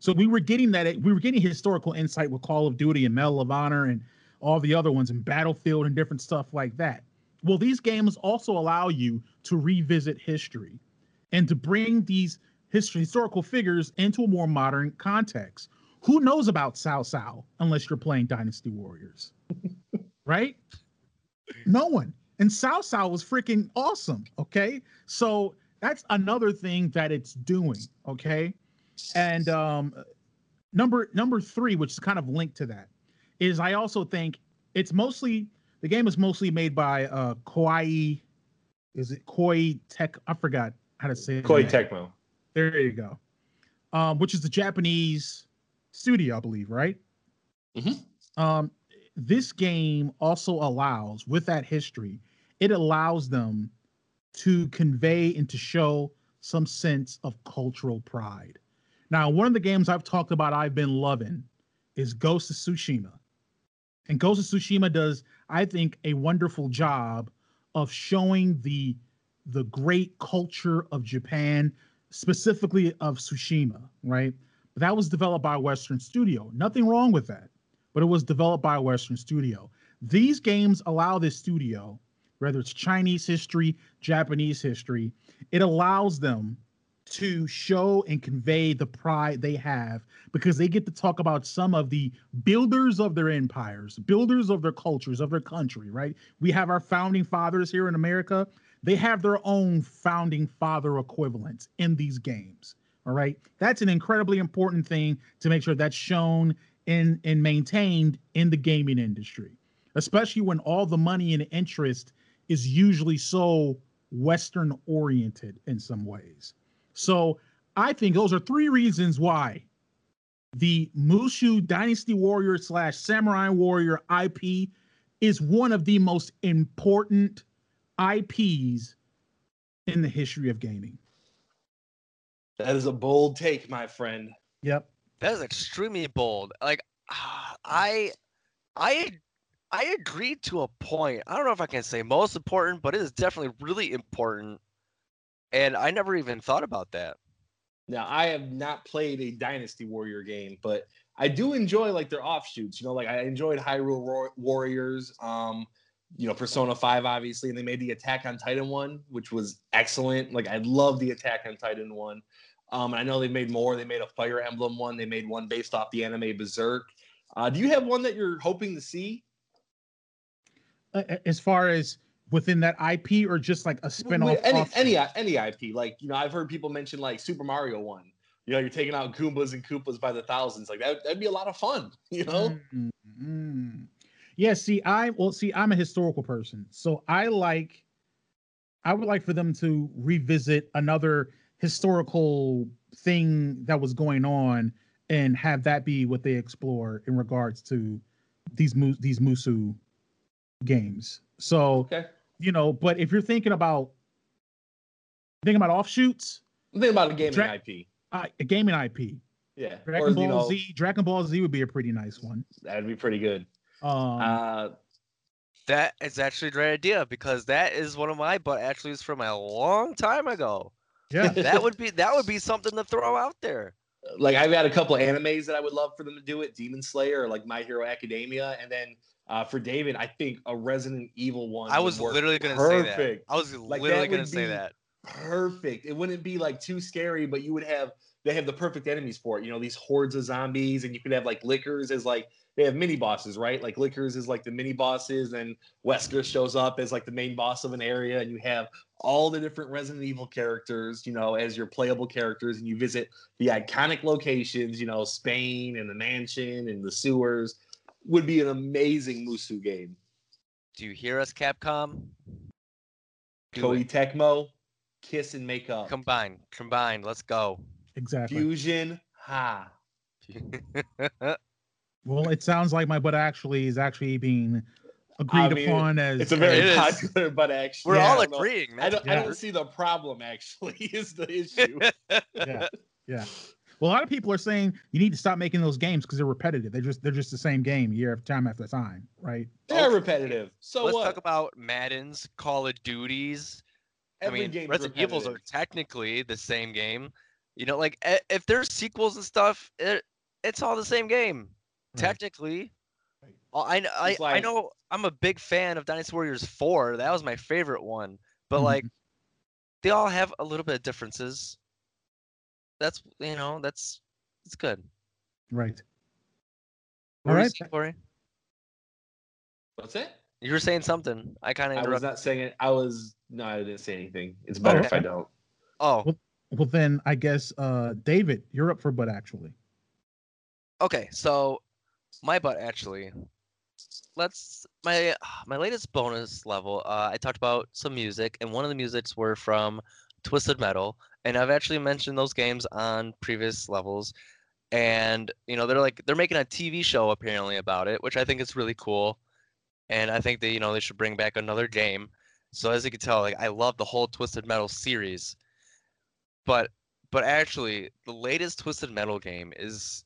So we were getting that we were getting historical insight with Call of Duty and Medal of Honor and all the other ones and Battlefield and different stuff like that. Well, these games also allow you to revisit history. and to bring these history, historical figures into a more modern context. Who knows about Cao Cao unless you're playing Dynasty Warriors, right? No one. And Cao was freaking awesome. Okay, so that's another thing that it's doing. Okay, and um, number number three, which is kind of linked to that, is I also think it's mostly the game is mostly made by uh Koei. Is it Koi Tech? I forgot how to say that. Tecmo. There you go. Um, which is the Japanese studio, I believe, right? Mhm. Um, this game also allows, with that history, it allows them to convey and to show some sense of cultural pride. Now, one of the games I've talked about, I've been loving, is Ghost of Tsushima. And Ghost of Tsushima does, I think, a wonderful job of showing the the great culture of Japan, specifically of Tsushima, right? But that was developed by Western studio. Nothing wrong with that, but it was developed by Western studio. These games allow this studio, whether it's Chinese history, Japanese history, it allows them to show and convey the pride they have because they get to talk about some of the builders of their empires, builders of their cultures, of their country, right? We have our founding fathers here in America. They have their own founding father equivalents in these games. All right. That's an incredibly important thing to make sure that's shown and, and maintained in the gaming industry, especially when all the money and interest is usually so Western oriented in some ways. So I think those are three reasons why the Musou Dynasty Warrior slash Samurai Warrior IP is one of the most important IPs in the history of gaming. That is a bold take, my friend. Yep. That is extremely bold. Like I I I agreed to a point. I don't know if I can say most important, but it is definitely really important. And I never even thought about that. Now, I have not played a Dynasty Warrior game, but I do enjoy like their offshoots. You know, like I enjoyed Hyrule War- Warriors, um, you know, Persona 5, obviously, and they made the Attack on Titan one, which was excellent. Like I love the Attack on Titan one. Um, and I know they've made more. They made a Fire Emblem one. They made one based off the anime Berserk. Uh, do you have one that you're hoping to see? Uh, As far as within that IP or just like a spin-off any any any IP. Like you know, I've heard people mention like Super Mario one. You know, you're taking out Goombas and Koopas by the thousands. Like that, that'd be a lot of fun. You know, Mm, mm. Yeah, see, I well, see, I'm a historical person, so I like, I would like for them to revisit another historical thing that was going on and have that be what they explore in regards to these these Musou games. So okay. you know, but if you're thinking about thinking about offshoots, I'm thinking about a gaming Dra- IP. uh, a gaming IP, Yeah, Dragon or, Ball you know, Z, Dragon Ball Z would be a pretty nice one. that'd be pretty good. Um, Uh, That is actually a great idea because that is one of my butt actually is from a long time ago. yeah. That would be that would be something to throw out there. like I've had a couple of animes that I would love for them to do it, Demon Slayer or like My Hero Academia, and then uh, for David, I think a Resident Evil one. I was literally gonna say that. I was Like, literally gonna say that. perfect. It wouldn't be like too scary, but you would have they have the perfect enemies for it. You know, these hordes of zombies, and you could have like lickers as like they have mini bosses, right? Like lickers is like the mini bosses, and Wesker shows up as like the main boss of an area, and you have all the different Resident Evil characters, you know, as your playable characters, and you visit the iconic locations, you know, Spain and the mansion and the sewers. Would be an amazing Musou game. Do you hear us, Capcom? Do Koei it. Tecmo, kiss and make up. Combine, combine. Let's go. Exactly. Fusion, ha. Well, it sounds like my butt actually is actually being agreed I mean, upon as It's a very It is. popular, but actually, We're Yeah. all I don't agreeing. I don't, I don't see the problem. Actually, is the issue. yeah, yeah. Well, a lot of people are saying you need to stop making those games because they're repetitive. They're just they're just the same game year after time after time, right? They're Okay. repetitive. So Let's what? talk about Madden's, Call of Duties. Every I mean, game's Resident Evils are technically the same game. You know, like if there's sequels and stuff, it, it's all the same game. Right. Technically, Right. I I, It's I know I'm a big fan of Dynasty Warriors 4. That was my favorite one. But Mhm. like they all have a little bit of differences. That's you know that's it's good. Right. What All you right. saying, Cory? What's it? You were saying something. I kind of I was not saying it. I was no, I didn't say anything. It's better if I don't. Oh, Well, then I guess uh David, you're up for but actually. okay. So my butt actually. Let's my my latest bonus level. Uh, I talked about some music, and one of the musics were from Twisted Metal, and I've actually mentioned those games on previous levels. And you know they're like they're making a TV show apparently about it, which I think is really cool. And I think that you know they should bring back another game. So as you can tell, like I love the whole Twisted Metal series. But but actually, the latest Twisted Metal game is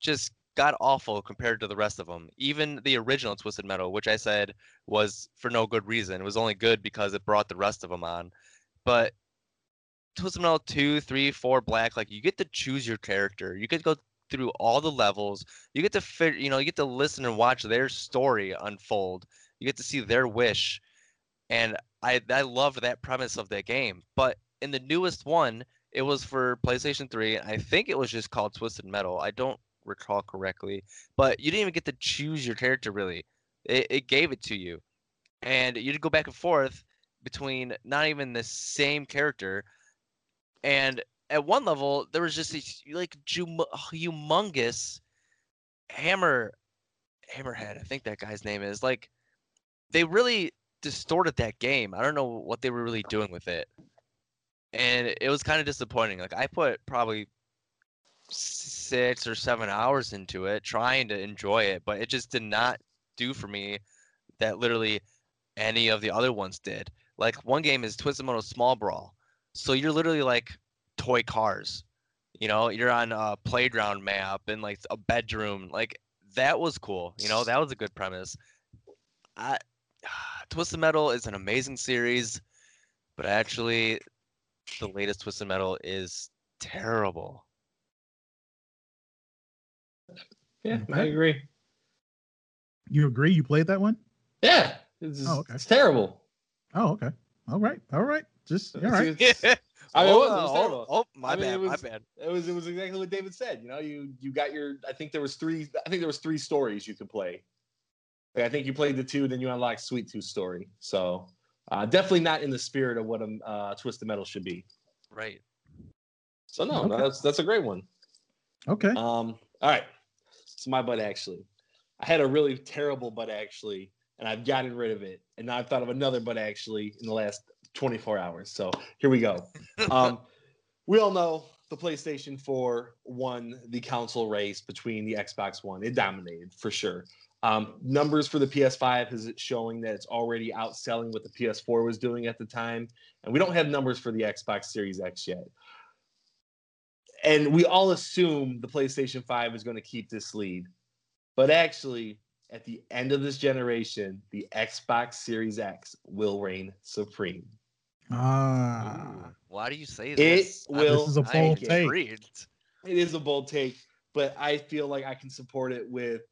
just god awful compared to the rest of them. Even the original Twisted Metal, which I said was for no good reason, it was only good because it brought the rest of them on. But Twisted Metal 2, 3, 4, Black, like you get to choose your character. You to go through all the levels. You get to fit, you know, you get to listen and watch their story unfold. You get to see their wish. And I I loved that premise of that game. But in the newest one, it was for PlayStation 3. and I think it was just called Twisted Metal. I don't recall correctly, but you didn't even get to choose your character really. It, it gave it to you, and you'd go back and forth between not even the same character. And at one level, there was just this like humongous hammer, hammerhead. I think that guy's name is like. They really distorted that game. I don't know what they were really doing with it and it was kind of disappointing. Like I put probably six or seven hours into it, trying to enjoy it, but it just did not do for me that literally any of the other ones did. Like one game is Twisted Metal Small Brawl, so you're literally like toy cars. You know, you're on a playground map and like a bedroom. Like that was cool. You know, that was a good premise. I, Twisted Metal is an amazing series, but actually, the latest Twisted Metal is terrible. Yeah, mm-hmm. I agree. You agree? You played that one? Yeah, it's, Oh, okay. it's terrible. Oh, okay. All right. All right. Just all right. I mean, it oh, was, it was oh, terrible. oh, my I mean, bad, it my bad. It was it was exactly what David said. You know, you you got your. I think there was three. I think there was three stories you could play. Like, I think you played the two, then you unlocked Sweet Tooth story. So uh, definitely not in the spirit of what a uh, Twisted Metal should be. Right. So no, no, that's that's a great one. Okay. Um, all right. It's my butt actually. I had a really terrible butt actually, and I've gotten rid of it. And now I've thought of another but actually in the last 24 hours. So here we go. Um, we all know the PlayStation 4 won the console race between the Xbox One. It dominated for sure. Um, numbers for the PS5 is showing that it's already outselling what the PS4 was doing at the time, and we don't have numbers for the Xbox Series X yet and we all assume the PlayStation 5 is going to keep this lead. But actually, at the end of this generation, the Xbox Series X will reign supreme. Ah. Ooh, why do you say It this? I'm- will This is a I'm bold take. intrigued. It is a bold take, but I feel like I can support it with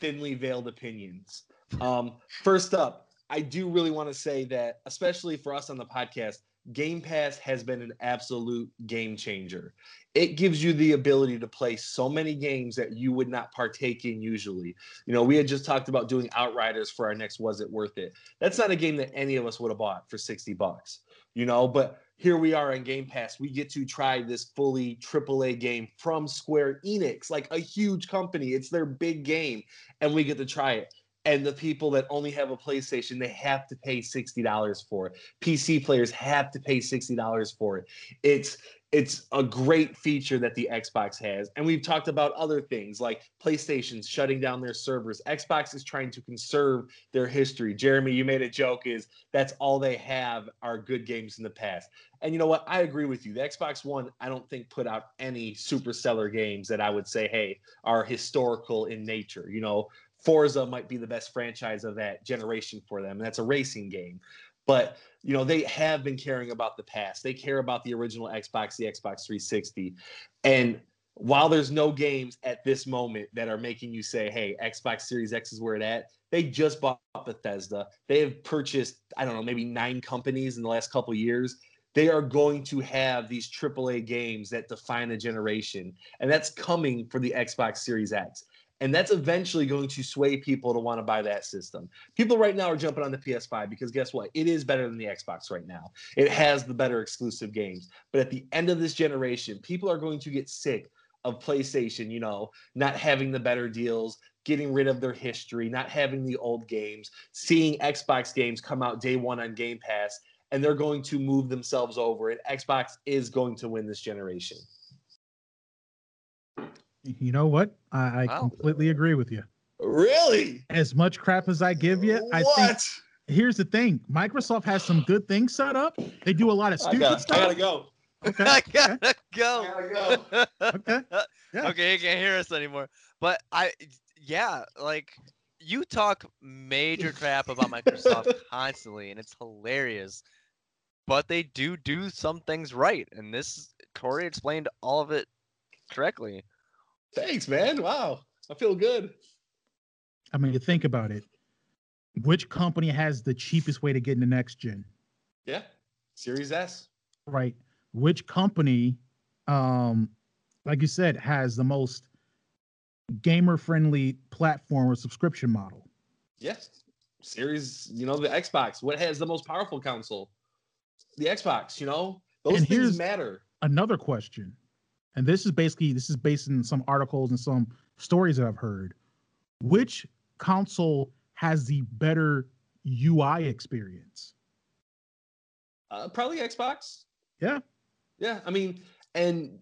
thinly veiled opinions. Um, first up, I do really want to say that, especially for us on the podcast, Game Pass has been an absolute game changer. It gives you the ability to play so many games that you would not partake in usually. You know, we had just talked about doing Outriders for our next Was It Worth It? That's not a game that any of us would have bought for 60 bucks, you know, but here we are on Game Pass. We get to try this fully AAA game from Square Enix, like a huge company. It's their big game, and we get to try it. And the people that only have a PlayStation, they have to pay $60 for it. PC players have to pay $60 for it. It's it's a great feature that the Xbox has. And we've talked about other things like PlayStation's shutting down their servers. Xbox is trying to conserve their history. Jeremy, you made a joke is that's all they have are good games in the past. And you know what? I agree with you. The Xbox One, I don't think put out any super seller games that I would say, hey, are historical in nature. You know, Forza might be the best franchise of that generation for them. And that's a racing game. But you know, they have been caring about the past. They care about the original Xbox, the Xbox 360. And while there's no games at this moment that are making you say, hey, Xbox Series X is where it at, they just bought Bethesda. They have purchased, I don't know, maybe nine companies in the last couple years. they are going to have these AAA games that define a generation, and that's coming for the Xbox Series X. And that's eventually going to sway people to want to buy that system. People right now are jumping on the PS5 because guess what? It is better than the Xbox right now. It has the better exclusive games. But at the end of this generation, people are going to get sick of PlayStation, you know, not having the better deals, getting rid of their history, not having the old games, seeing Xbox games come out day one on Game Pass, and they're going to move themselves over. And Xbox is going to win this generation. You know what? I, I Wow. completely agree with you. Really? As much crap as I give you, I think what? here's the thing: Microsoft has some good things set up. They do a lot of I, stupid got, I stuff. gotta go. Okay, I gotta I go. gotta go. okay. Yeah. Okay, you can't hear us anymore. But I, yeah, like you talk major crap about Microsoft constantly, and it's hilarious. But they do do some things right, and this Cory explained all of it correctly. Thanks, man. Wow. I feel good. I mean, you think about it. Which company has the cheapest way to get in the next gen? Yeah. Series S. Right. Which company, um, like you said, has the most gamer-friendly platform or subscription model? Yeah. Series, you know, the Xbox. What has the most powerful console? The Xbox, you know? Those And things matter. another question, and this is basically this is based in some articles and some stories that I've heard. Which console has the better UI experience? Uh, probably Xbox. Yeah. Yeah. I mean, and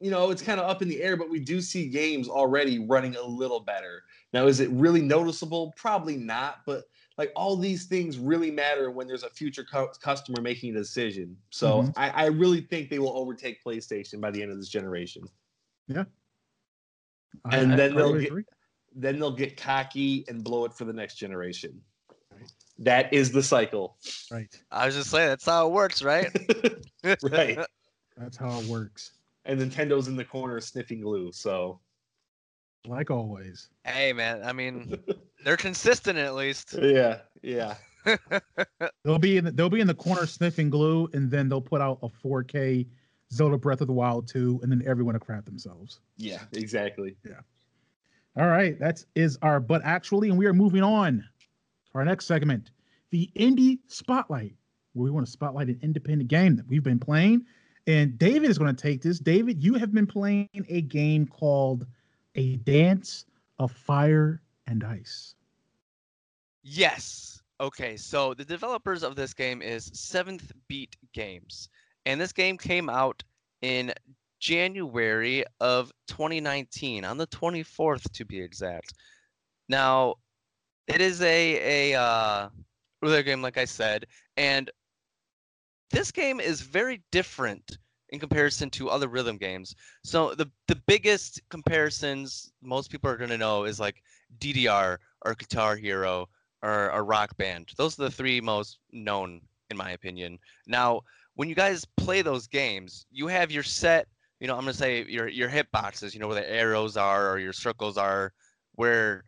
you know, it's kind of up in the air, but we do see games already running a little better. Now, is it really noticeable? Probably not, but like all these things really matter when there's a future cu- customer making a decision. So Mhm. I, I really think they will overtake PlayStation by the end of this generation. I- And I then they'll get- agree. Then they'll get cocky and blow it for the next generation. That is the cycle. right. I was just saying that's how it works, right? right. That's how it works. And Nintendo's in the corner sniffing glue. So Like always. hey, man. I mean, they're consistent at least. yeah, yeah. They'll be in the, they'll be in the corner sniffing glue, and then they'll put out a 4K Zelda Breath of the Wild 2, and then everyone will crap themselves. Yeah, exactly. Yeah. All right, that is our but actually, and we are moving on to our next segment, the Indie Spotlight, where we want to spotlight an independent game that we've been playing. And David is going to take this. David, you have been playing a game called A Dance of Fire and Ice. Yes. Okay, so the developers of this game is Seventh Beat Games, and this game came out in January of 2019, on the 24th to be exact. Now, it is a a uh, game, like I said, and this game is very different in comparison to other rhythm games. So the the biggest comparisons most people are going to know is like DDR or Guitar Hero or a rock band. Those are the three most known, in my opinion. Now, when you guys play those games, you have your set. You know, I'm gonna say your your hit boxes. You know where the arrows are or your circles are, where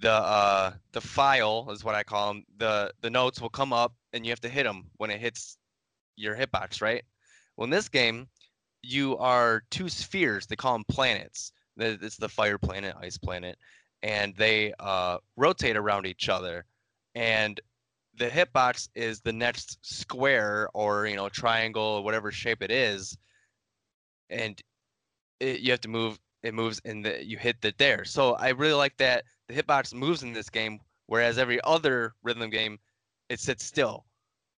the uh the file is what I call them. The the notes will come up and you have to hit them when it hits your hitbox, right? Well, in this game, you are two spheres. They call them planets. It's the fire planet, ice planet, and they uh, rotate around each other. And the hitbox is the next square or you know triangle or whatever shape it is, and it, you have to move. It moves and you hit the there. So I really like that the hitbox moves in this game, whereas every other rhythm game, it sits still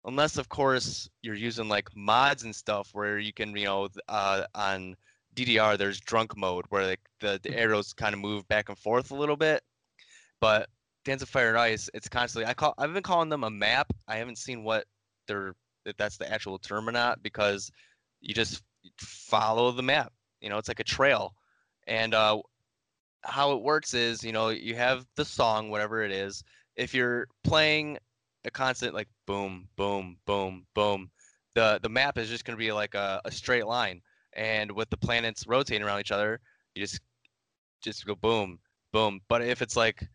unless of course you're using like mods and stuff where you can you know uh, on ddr there's drunk mode where like the, the arrows kind of move back and forth a little bit. But dance of fire and ice it's constantly i call i've been calling them a map. I haven't seen what they're if that's the actual term or not because you just follow the map you know it's like a trail. And uh how it works is you know you have the song whatever it is. If you're playing a constant like boom, boom, boom, boom. The the map is just gonna be like a, a straight line, and with the planets rotating around each other, you just just go boom, boom. But if it's like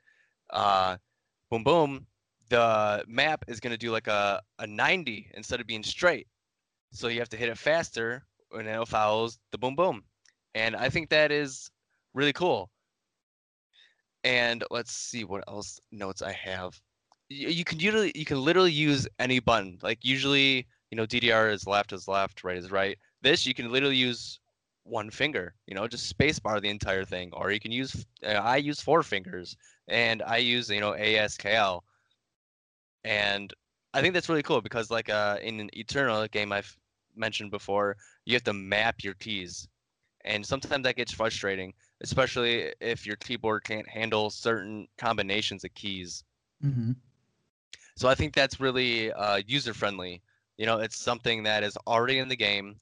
uh, boom, boom, the map is gonna do like a a 90 instead of being straight. so you have to hit it faster, and it follows the boom boom. And I think that is really cool. And let's see what else notes I have. You, can usually you can literally use any button. Like usually, you know, DDR is left is left, right is right. This you can literally use one finger. You know, just spacebar the entire thing, or you can use. Uh, I use four fingers, and I use you know ASKL, and I think that's really cool because like uh in an Eternal game I've mentioned before, you have to map your keys, and sometimes that gets frustrating, especially if your keyboard can't handle certain combinations of keys. Mm-hmm. So I think that's really uh, user friendly. You know, it's something that is already in the game.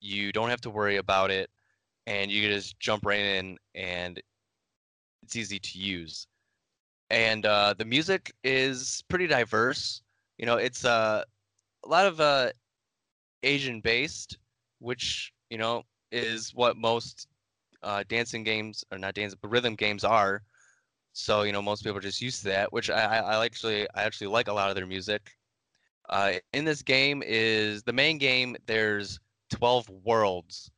You don't have to worry about it, and you just jump right in, and it's easy to use. And uh, the music is pretty diverse. You know, it's uh, a lot of uh, Asian based, which you know is what most uh, dancing games or not dancing but rhythm games are. So you know most people are just used to that, which I, I, actually I actually like a lot of their music. Uh, in this game is the main game. There's 12 worlds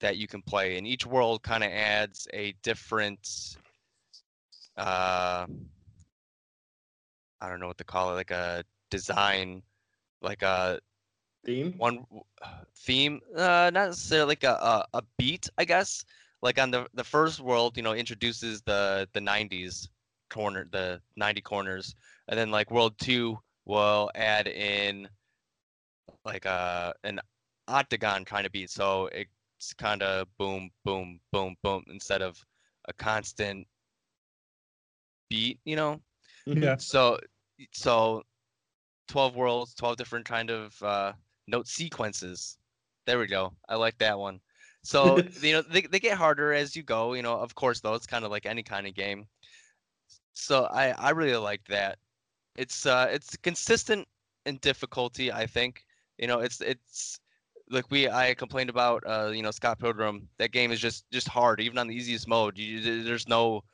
that you can play, and each world kind of adds a different. Uh, I don't know what to call it, like a design, like a Theme? one theme uh not necessarily like a, a a beat i guess like on the the first world you know introduces the the 90s corner the 90 corners and then like world 2 will add in like a an octagon kind of beat so it's kind of boom boom boom boom instead of a constant beat you know? Yeah. so so 12 worlds 12 different kind of uh note sequences. There we go. I like that one so you know they, they get harder as you go you know of course though it's kind of like any kind of game. So i i really like that. It's uh it's consistent in difficulty i think. You know it's it's like we i complained about uh you know scott pilgrim. That game is just just hard even on the easiest mode. You, there's no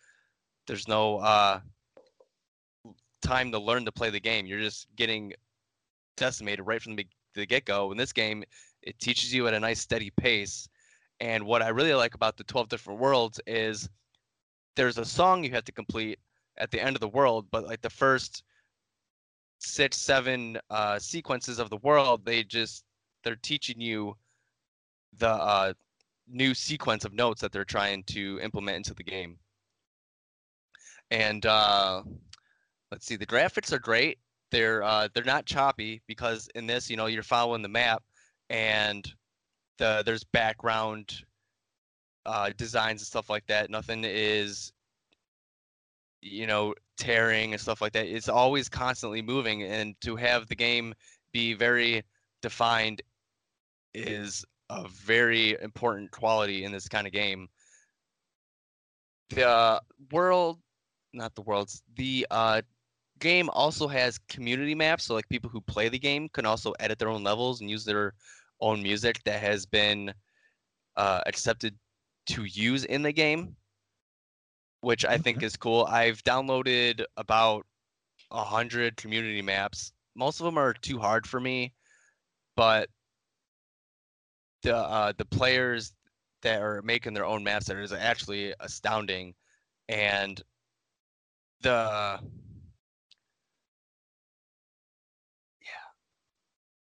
there's no uh time to learn to play the game. You're just getting decimated right from the, the get-go. In this game it teaches you at a nice steady pace and what i really like about the 12 different worlds is there's a song you have to complete at the end of the world but like the first six seven uh, sequences of the world they just they're teaching you the uh, new sequence of notes that they're trying to implement into the game. And uh, let's see the graphics are great. They're uh, they're not choppy because in this you know you're following the map and the there's background uh, designs and stuff like that. Nothing is you know tearing and stuff like that. It's always constantly moving and to have the game be very defined is a very important quality in this kind of game. The world not the worlds the uh game also has community maps so like people who play the game can also edit their own levels and use their own music that has been uh, accepted to use in the game which i think is cool. I've downloaded about a hundred community maps. Most of them are too hard for me but the uh, the players that are making their own maps that is actually astounding. And the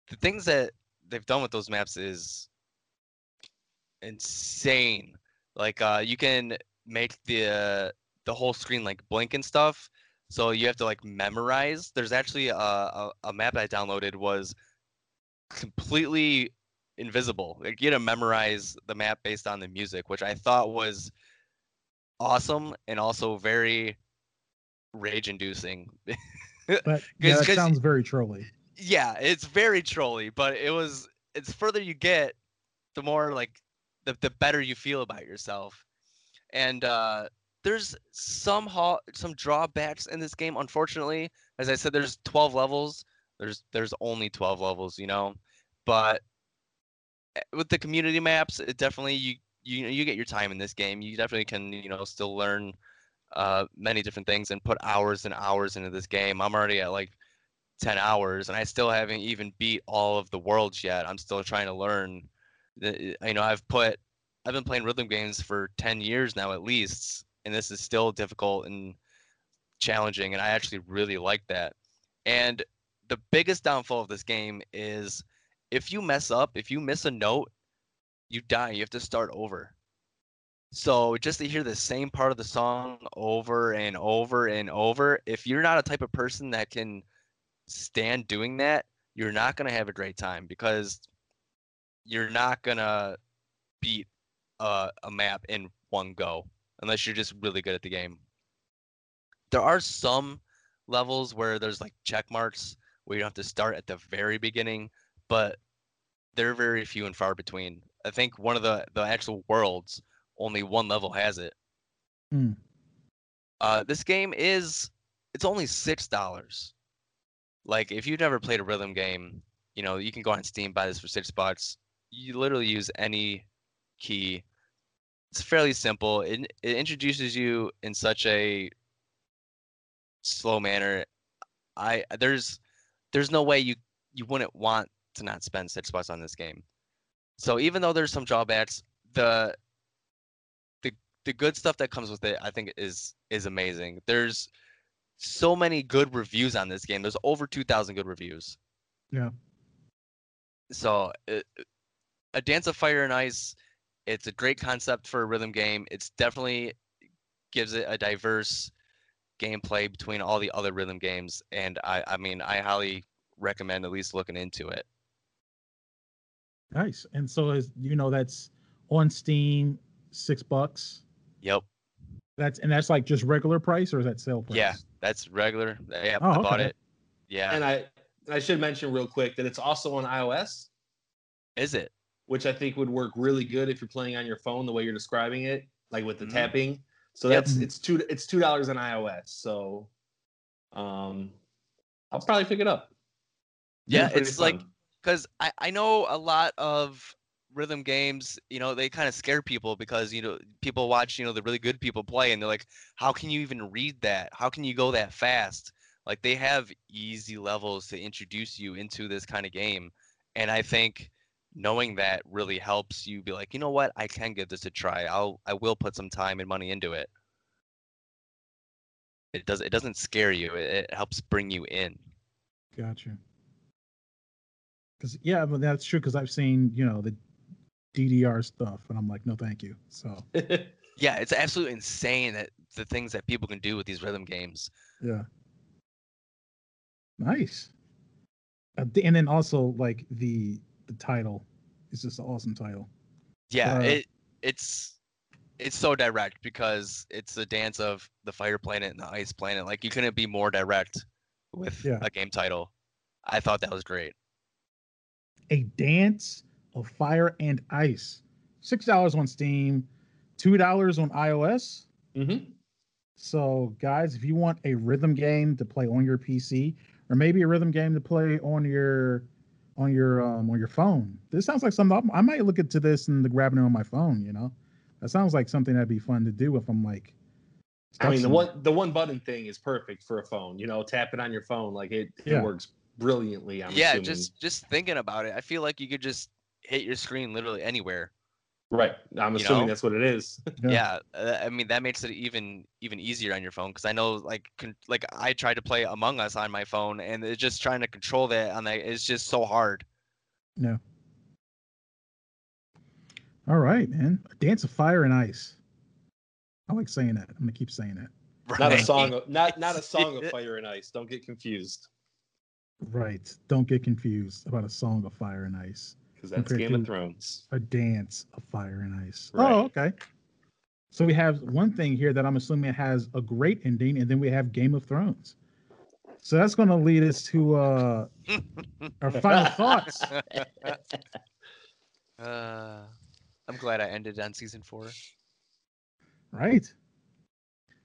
the things that they've done with those maps is insane. Like uh, you can make the uh, the whole screen like blink and stuff. So you have to like memorize. There's actually a, a, a map I downloaded was completely invisible. Like you had to memorize the map based on the music, which I thought was awesome and also very rage inducing. But yeah, that sounds very trolly. Yeah, it's very trolly, but it was it's further you get, the more like the the better you feel about yourself. And uh there's some ha- some drawbacks in this game unfortunately. As I said there's 12 levels. There's there's only 12 levels, you know. But eh, with the community maps, it definitely you you you get your time in this game. You definitely can, you know, still learn uh many different things and put hours and hours into this game. I'm already at like 10 hours and I still haven't even beat all of the worlds yet. I'm still trying to learn. The, uh, you know, I've put I've been playing rhythm games for 10 years now at least, and this is still difficult and challenging and I actually really like that. And the biggest downfall of this game is if you mess up, if you miss a note, you die. You have to start over. So just to hear the same part of the song over and over and over, if you're not a type of person that can stand doing that, you're not going to have a great time because you're not going to beat a, a map in one go unless you're just really good at the game. There are some levels where there's like check marks where you have to start at the very beginning, but they're very few and far between. I think one of the the actual worlds only one level has it. Hmm. Uh, this game is it's only six dollars. Like if you've never played a rhythm game, you know you can go on Steam buy this for six bucks. You literally use any key. It's fairly simple. It it introduces you in such a slow manner. I there's there's no way you you wouldn't want to not spend six bucks on this game. So even though there's some drawbacks, the the the good stuff that comes with it, I think is is amazing. There's so many good reviews on this game. There's over 2,000 good reviews. Yeah. So it, a Dance of Fire and Ice, it's a great concept for a rhythm game. It's definitely gives it a diverse gameplay between all the other rhythm games, and I I mean I highly recommend at least looking into it. Nice. And so as you know that's on Steam, six bucks. Yep. That's and that's like just regular price or is that sale price? Yeah, that's regular. Yeah, Oh, I bought it. Yeah. And I I should mention real quick that it's also on iOS, Is it? which I think would work really good if you're playing on your phone the way you're describing it, like with the Mhm. tapping. So Yep. that's it's two it's two dollars on iOS. So um I'll probably pick it up. Yeah, pretty it's like because I, I know a lot of rhythm games you know they kind of scare people because you know people watch you know the really good people play and they're like how can you even read that? How can you go that fast? Like they have easy levels to introduce you into this kind of game and i think knowing that really helps you be like you know what? I can give this a try. I'll i will put some time and money into it. It does it doesn't scare you. It, it helps bring you in. Gotcha. Because yeah, but that's true. Because I've seen you know the DDR stuff, and I'm like, no, thank you. So Yeah, it's absolutely insane that the things that people can do with these rhythm games. yeah, nice. Uh, and then also like the the title is just an awesome title. Yeah, Uh, it it's it's so direct because it's a dance of the fire planet and the ice planet. Like you couldn't be more direct with Yeah. a game title. I thought that was great. A Dance of Fire and Ice. Six dollars on Steam, two dollars on iOS. Mhm. So, guys, if you want a rhythm game to play on your PC, or maybe a rhythm game to play on your on your um on your phone, this sounds like something I might look into this and the grabbing it on my phone. You know, that sounds like something that'd be fun to do if I'm like. I mean the one the one button thing is perfect for a phone. You know, tap it on your phone like it, Yeah. it works brilliantly. I'm yeah, assuming. just just thinking about it, I feel like you could just hit your screen literally anywhere. right. I'm you assuming know? that's what it is. Yeah. Yeah, I mean that makes it even even easier on your phone because I know like con- like I tried to play Among Us on my phone and it's just trying to control that on that is just so hard. No. All right, man. A Dance of Fire and Ice. I like saying that. I'm gonna keep saying that. Not a song of not not a song of fire and ice. Don't get confused. Right. Don't get confused about a song of fire and ice. Because that's Game of. Thrones. A dance of fire and ice. Right. Oh, okay. So we have one thing here that I'm assuming has a great ending, and then we have Game of Thrones. So that's going to lead us to uh, our final thoughts. Uh, I'm glad I ended on season four. Right.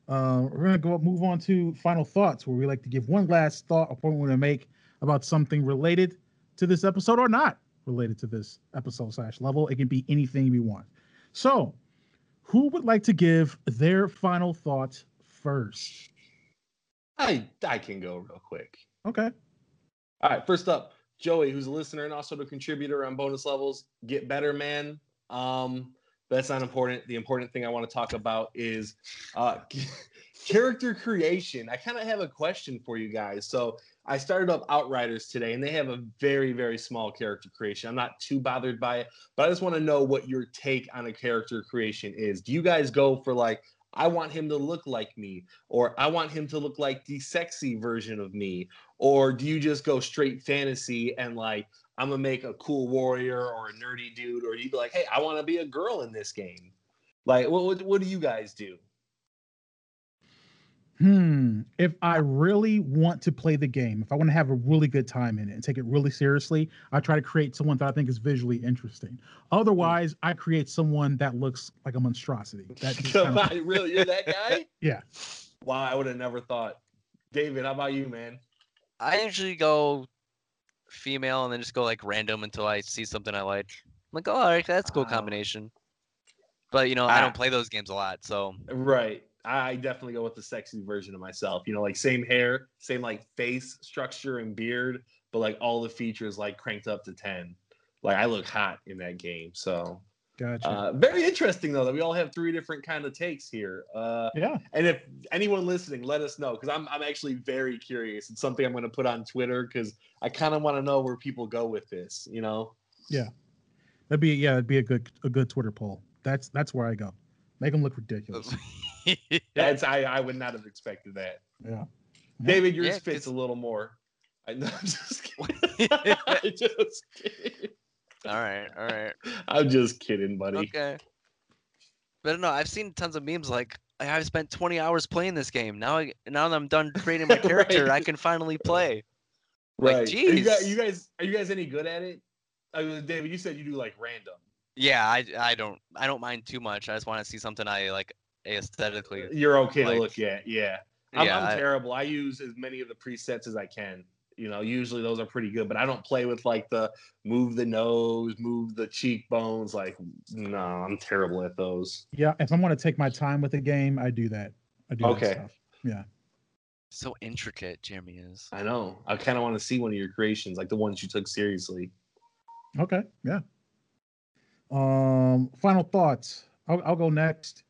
Uh, we're gonna go move on to final thoughts, where we like to give one last thought or point we want to make about something related to this episode or not related to this episode slash level. It can be anything we want. So, who would like to give their final thoughts first? I I can go real quick. Okay. All right, first up, Joey, who's a listener and also a contributor on bonus levels. Get better, man. Um, that's not important. The important thing I want to talk about is uh, character creation. I kind of have a question for you guys. So I started up Outriders today, and they have a very, very small character creation. I'm not too bothered by it, but I just want to know what your take on a character creation is. Do you guys go for like, I want him to look like me, or I want him to look like the sexy version of me, or do you just go straight fantasy and like, I'm gonna make a cool warrior or a nerdy dude, or you be like, hey, I want to be a girl in this game. Like, what, what what do you guys do? Hmm. If I really want to play the game, if I want to have a really good time in it and take it really seriously, I try to create someone that I think is visually interesting. Otherwise, I create someone that looks like a monstrosity. That just kind of- really, you're that guy? Yeah. Wow, I would have never thought. David, how about you, man? I usually go female and then just go like random until I see something I like. I'm like, oh, all right, that's a cool combination. But you know, I Ah. don't play those games a lot, so Right. I definitely go with the sexy version of myself. You know, like same hair, same like face structure and beard, but like all the features like cranked up to 10. Like I look hot in that game. So gotcha. uh, very interesting though that we all have three different kind of takes here. Uh, yeah. and if anyone listening, let us know because I'm I'm actually very curious. It's something I'm going to put on Twitter because I kind of want to know where people go with this. You know. Yeah. That'd be yeah, it'd be a good a good Twitter poll. That's that's where I go. Make them look ridiculous. That's I I would not have expected that. Yeah. David, yours Yeah, fits 'cause- a little more. I, know I'm just kidding. I'm just kidding. all right, all right, I'm just kidding, buddy. okay. But no, I've seen tons of memes like I've spent 20 hours playing this game. Now, I, now that I'm done creating my character, I can finally play. Like, Right. Are you, guys, jeez. you guys, are you guys any good at it? Uh, David, you said you do like random. Yeah, I, I don't I don't mind too much. I just want to see something I like aesthetically. You're okay Like- to look at. Yeah. I'm, yeah, I'm terrible. I use as many of the presets as I can. You know, usually those are pretty good, but I don't play with like the move the nose, move the cheekbones. Like, no, I'm terrible at those. Yeah. If I want to take my time with the game, I do that. I do Okay. that stuff. Yeah. so intricate. Jeremy is. I know. I kind of want to see one of your creations, like the ones you took seriously. Okay. Yeah. Um. Final thoughts. I'll, I'll go next.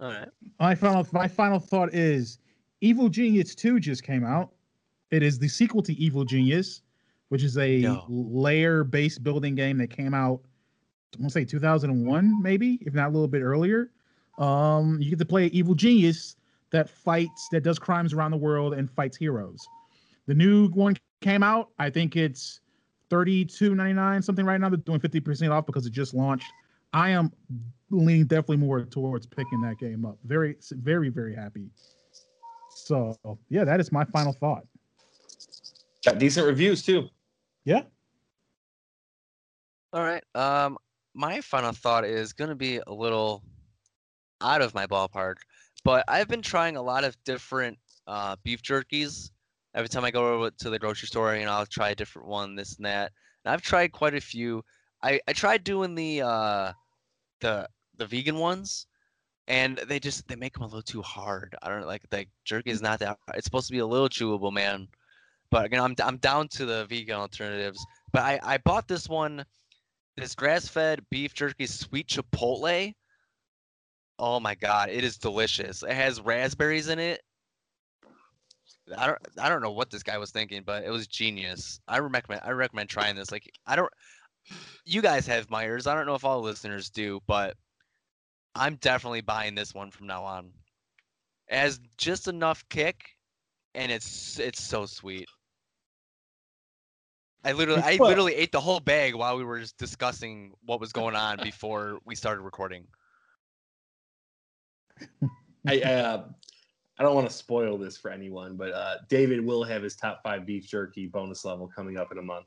All right. My final my final thought is Evil Genius 2 just came out. It is the sequel to Evil Genius, which is a Yo. layer based building game that came out I want to say 2001 maybe, if not a little bit earlier. Um you get to play Evil Genius that fights that does crimes around the world and fights heroes. The new one came out, I think it's 32.99 something right now they're doing 50% off because it just launched. I am leaning definitely more towards picking that game up. Very, very, very happy. So yeah, that is my final thought. Got decent reviews too. Yeah. All right. Um, my final thought is going to be a little out of my ballpark, but I've been trying a lot of different uh, beef jerkies. Every time I go over to the grocery store, you know, I'll try a different one, this and that. And I've tried quite a few. I, I tried doing the uh, the the vegan ones, and they just they make them a little too hard. I don't like the jerky is not that. It's supposed to be a little chewable, man. But again, I'm I'm down to the vegan alternatives. But I I bought this one this grass-fed beef jerky sweet chipotle. Oh my god, it is delicious. It has raspberries in it. I don't I don't know what this guy was thinking, but it was genius. I recommend I recommend trying this. Like I don't you guys have Meijer's. I don't know if all listeners do, but I'm definitely buying this one from now on. It has just enough kick and it's it's so sweet. I literally I literally ate the whole bag while we were just discussing what was going on before we started recording. I uh, I don't want to spoil this for anyone, but uh, David will have his top five beef jerky bonus level coming up in a month.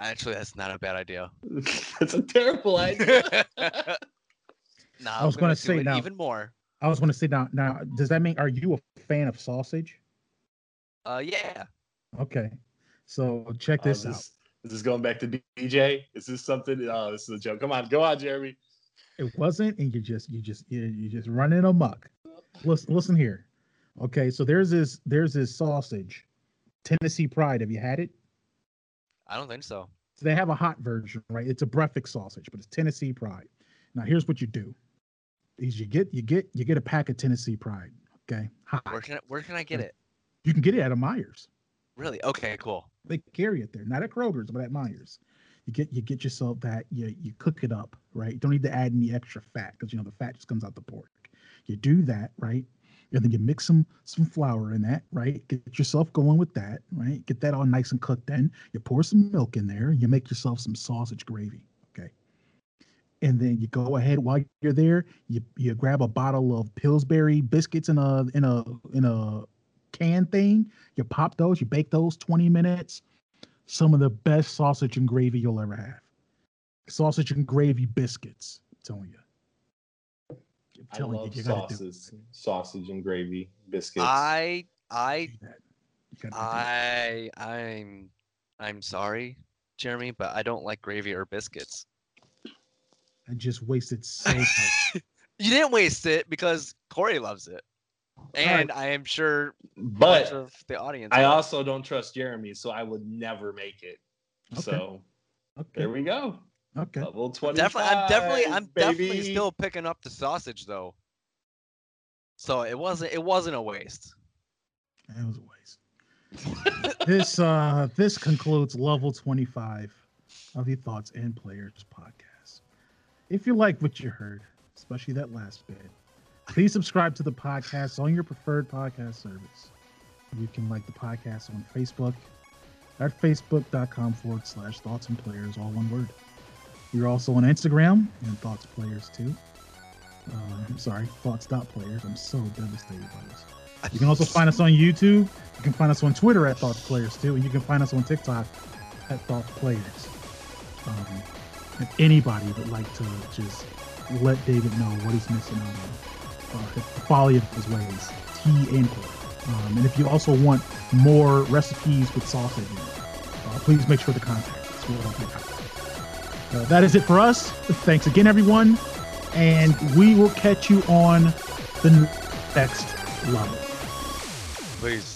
Actually, that's not a bad idea. That's a terrible idea. nah, I was gonna say now- even more. I was going to say now. Now, does that mean are you a fan of sausage? Uh, yeah. Okay, so check Oh, this is out. this, is this going back to DJ? Is this something? Oh, this is a joke. Come on, go on, Jeremy. It wasn't, and you just you just you you just running amok. Listen, listen here. Okay, so there's this there's this sausage Tennessee Pride. Have you had it? I don't think so. So they have a hot version, right? It's a breakfast sausage, but it's Tennessee Pride. Now here's what you do: is you get you get you get a pack of Tennessee Pride. Okay, hot. Where can I, where can I get it? You can get it at a Meijer's. Really? Okay, cool. They carry it there, not at Kroger's, but at Meijer's. You get you get yourself that you you cook it up, right? You don't need to add any extra fat because you know the fat just comes out the pork. You do that, right? And then you mix some some flour in that, right? Get yourself going with that, right? Get that all nice and cooked. Then you pour some milk in there. You make yourself some sausage gravy, okay? And then you go ahead while you're there. You you grab a bottle of Pillsbury biscuits in a in a in a can thing. You pop those. You bake those 20 minutes. Some of the best sausage and gravy you'll ever have. Sausage and gravy biscuits. I'm telling you. I'm I telling love you, you gotta do sausage, sausage and gravy biscuits. I I do that. You gotta do that. I I'm I'm sorry, Jeremy, but I don't like gravy or biscuits. I just wasted so much. You didn't waste it because Cory loves it, and I am sure but of the audience. I will. also don't trust Jeremy, so I would never make it. Okay. So Okay. there we go. Okay. Level twenty. definitely, I'm definitely, I'm definitely still picking up the sausage though. So it wasn't, it wasn't a waste. It was a waste. this uh this concludes level 25 of the Thoughts and Players podcast. If you like what you heard, especially that last bit, please subscribe to the podcast on your preferred podcast service. You can like the podcast on Facebook at facebook.com forward slash thoughts and players, all one word. We're also on Instagram and thoughts players too. Uh, I'm sorry, thoughts players. I'm so devastated by this. You can also find us on YouTube. You can find us on Twitter at Thoughts Players too, and you can find us on TikTok at Thoughts Players. Um, if anybody would like to just let David know what he's missing out on, uh, the folly of his ways, tea and. Um, and if you also want more recipes with sausage, in uh, please make sure to contact us. We'll help you out. Uh, that is it for us. Thanks again, everyone, and we will catch you on the next level. Please.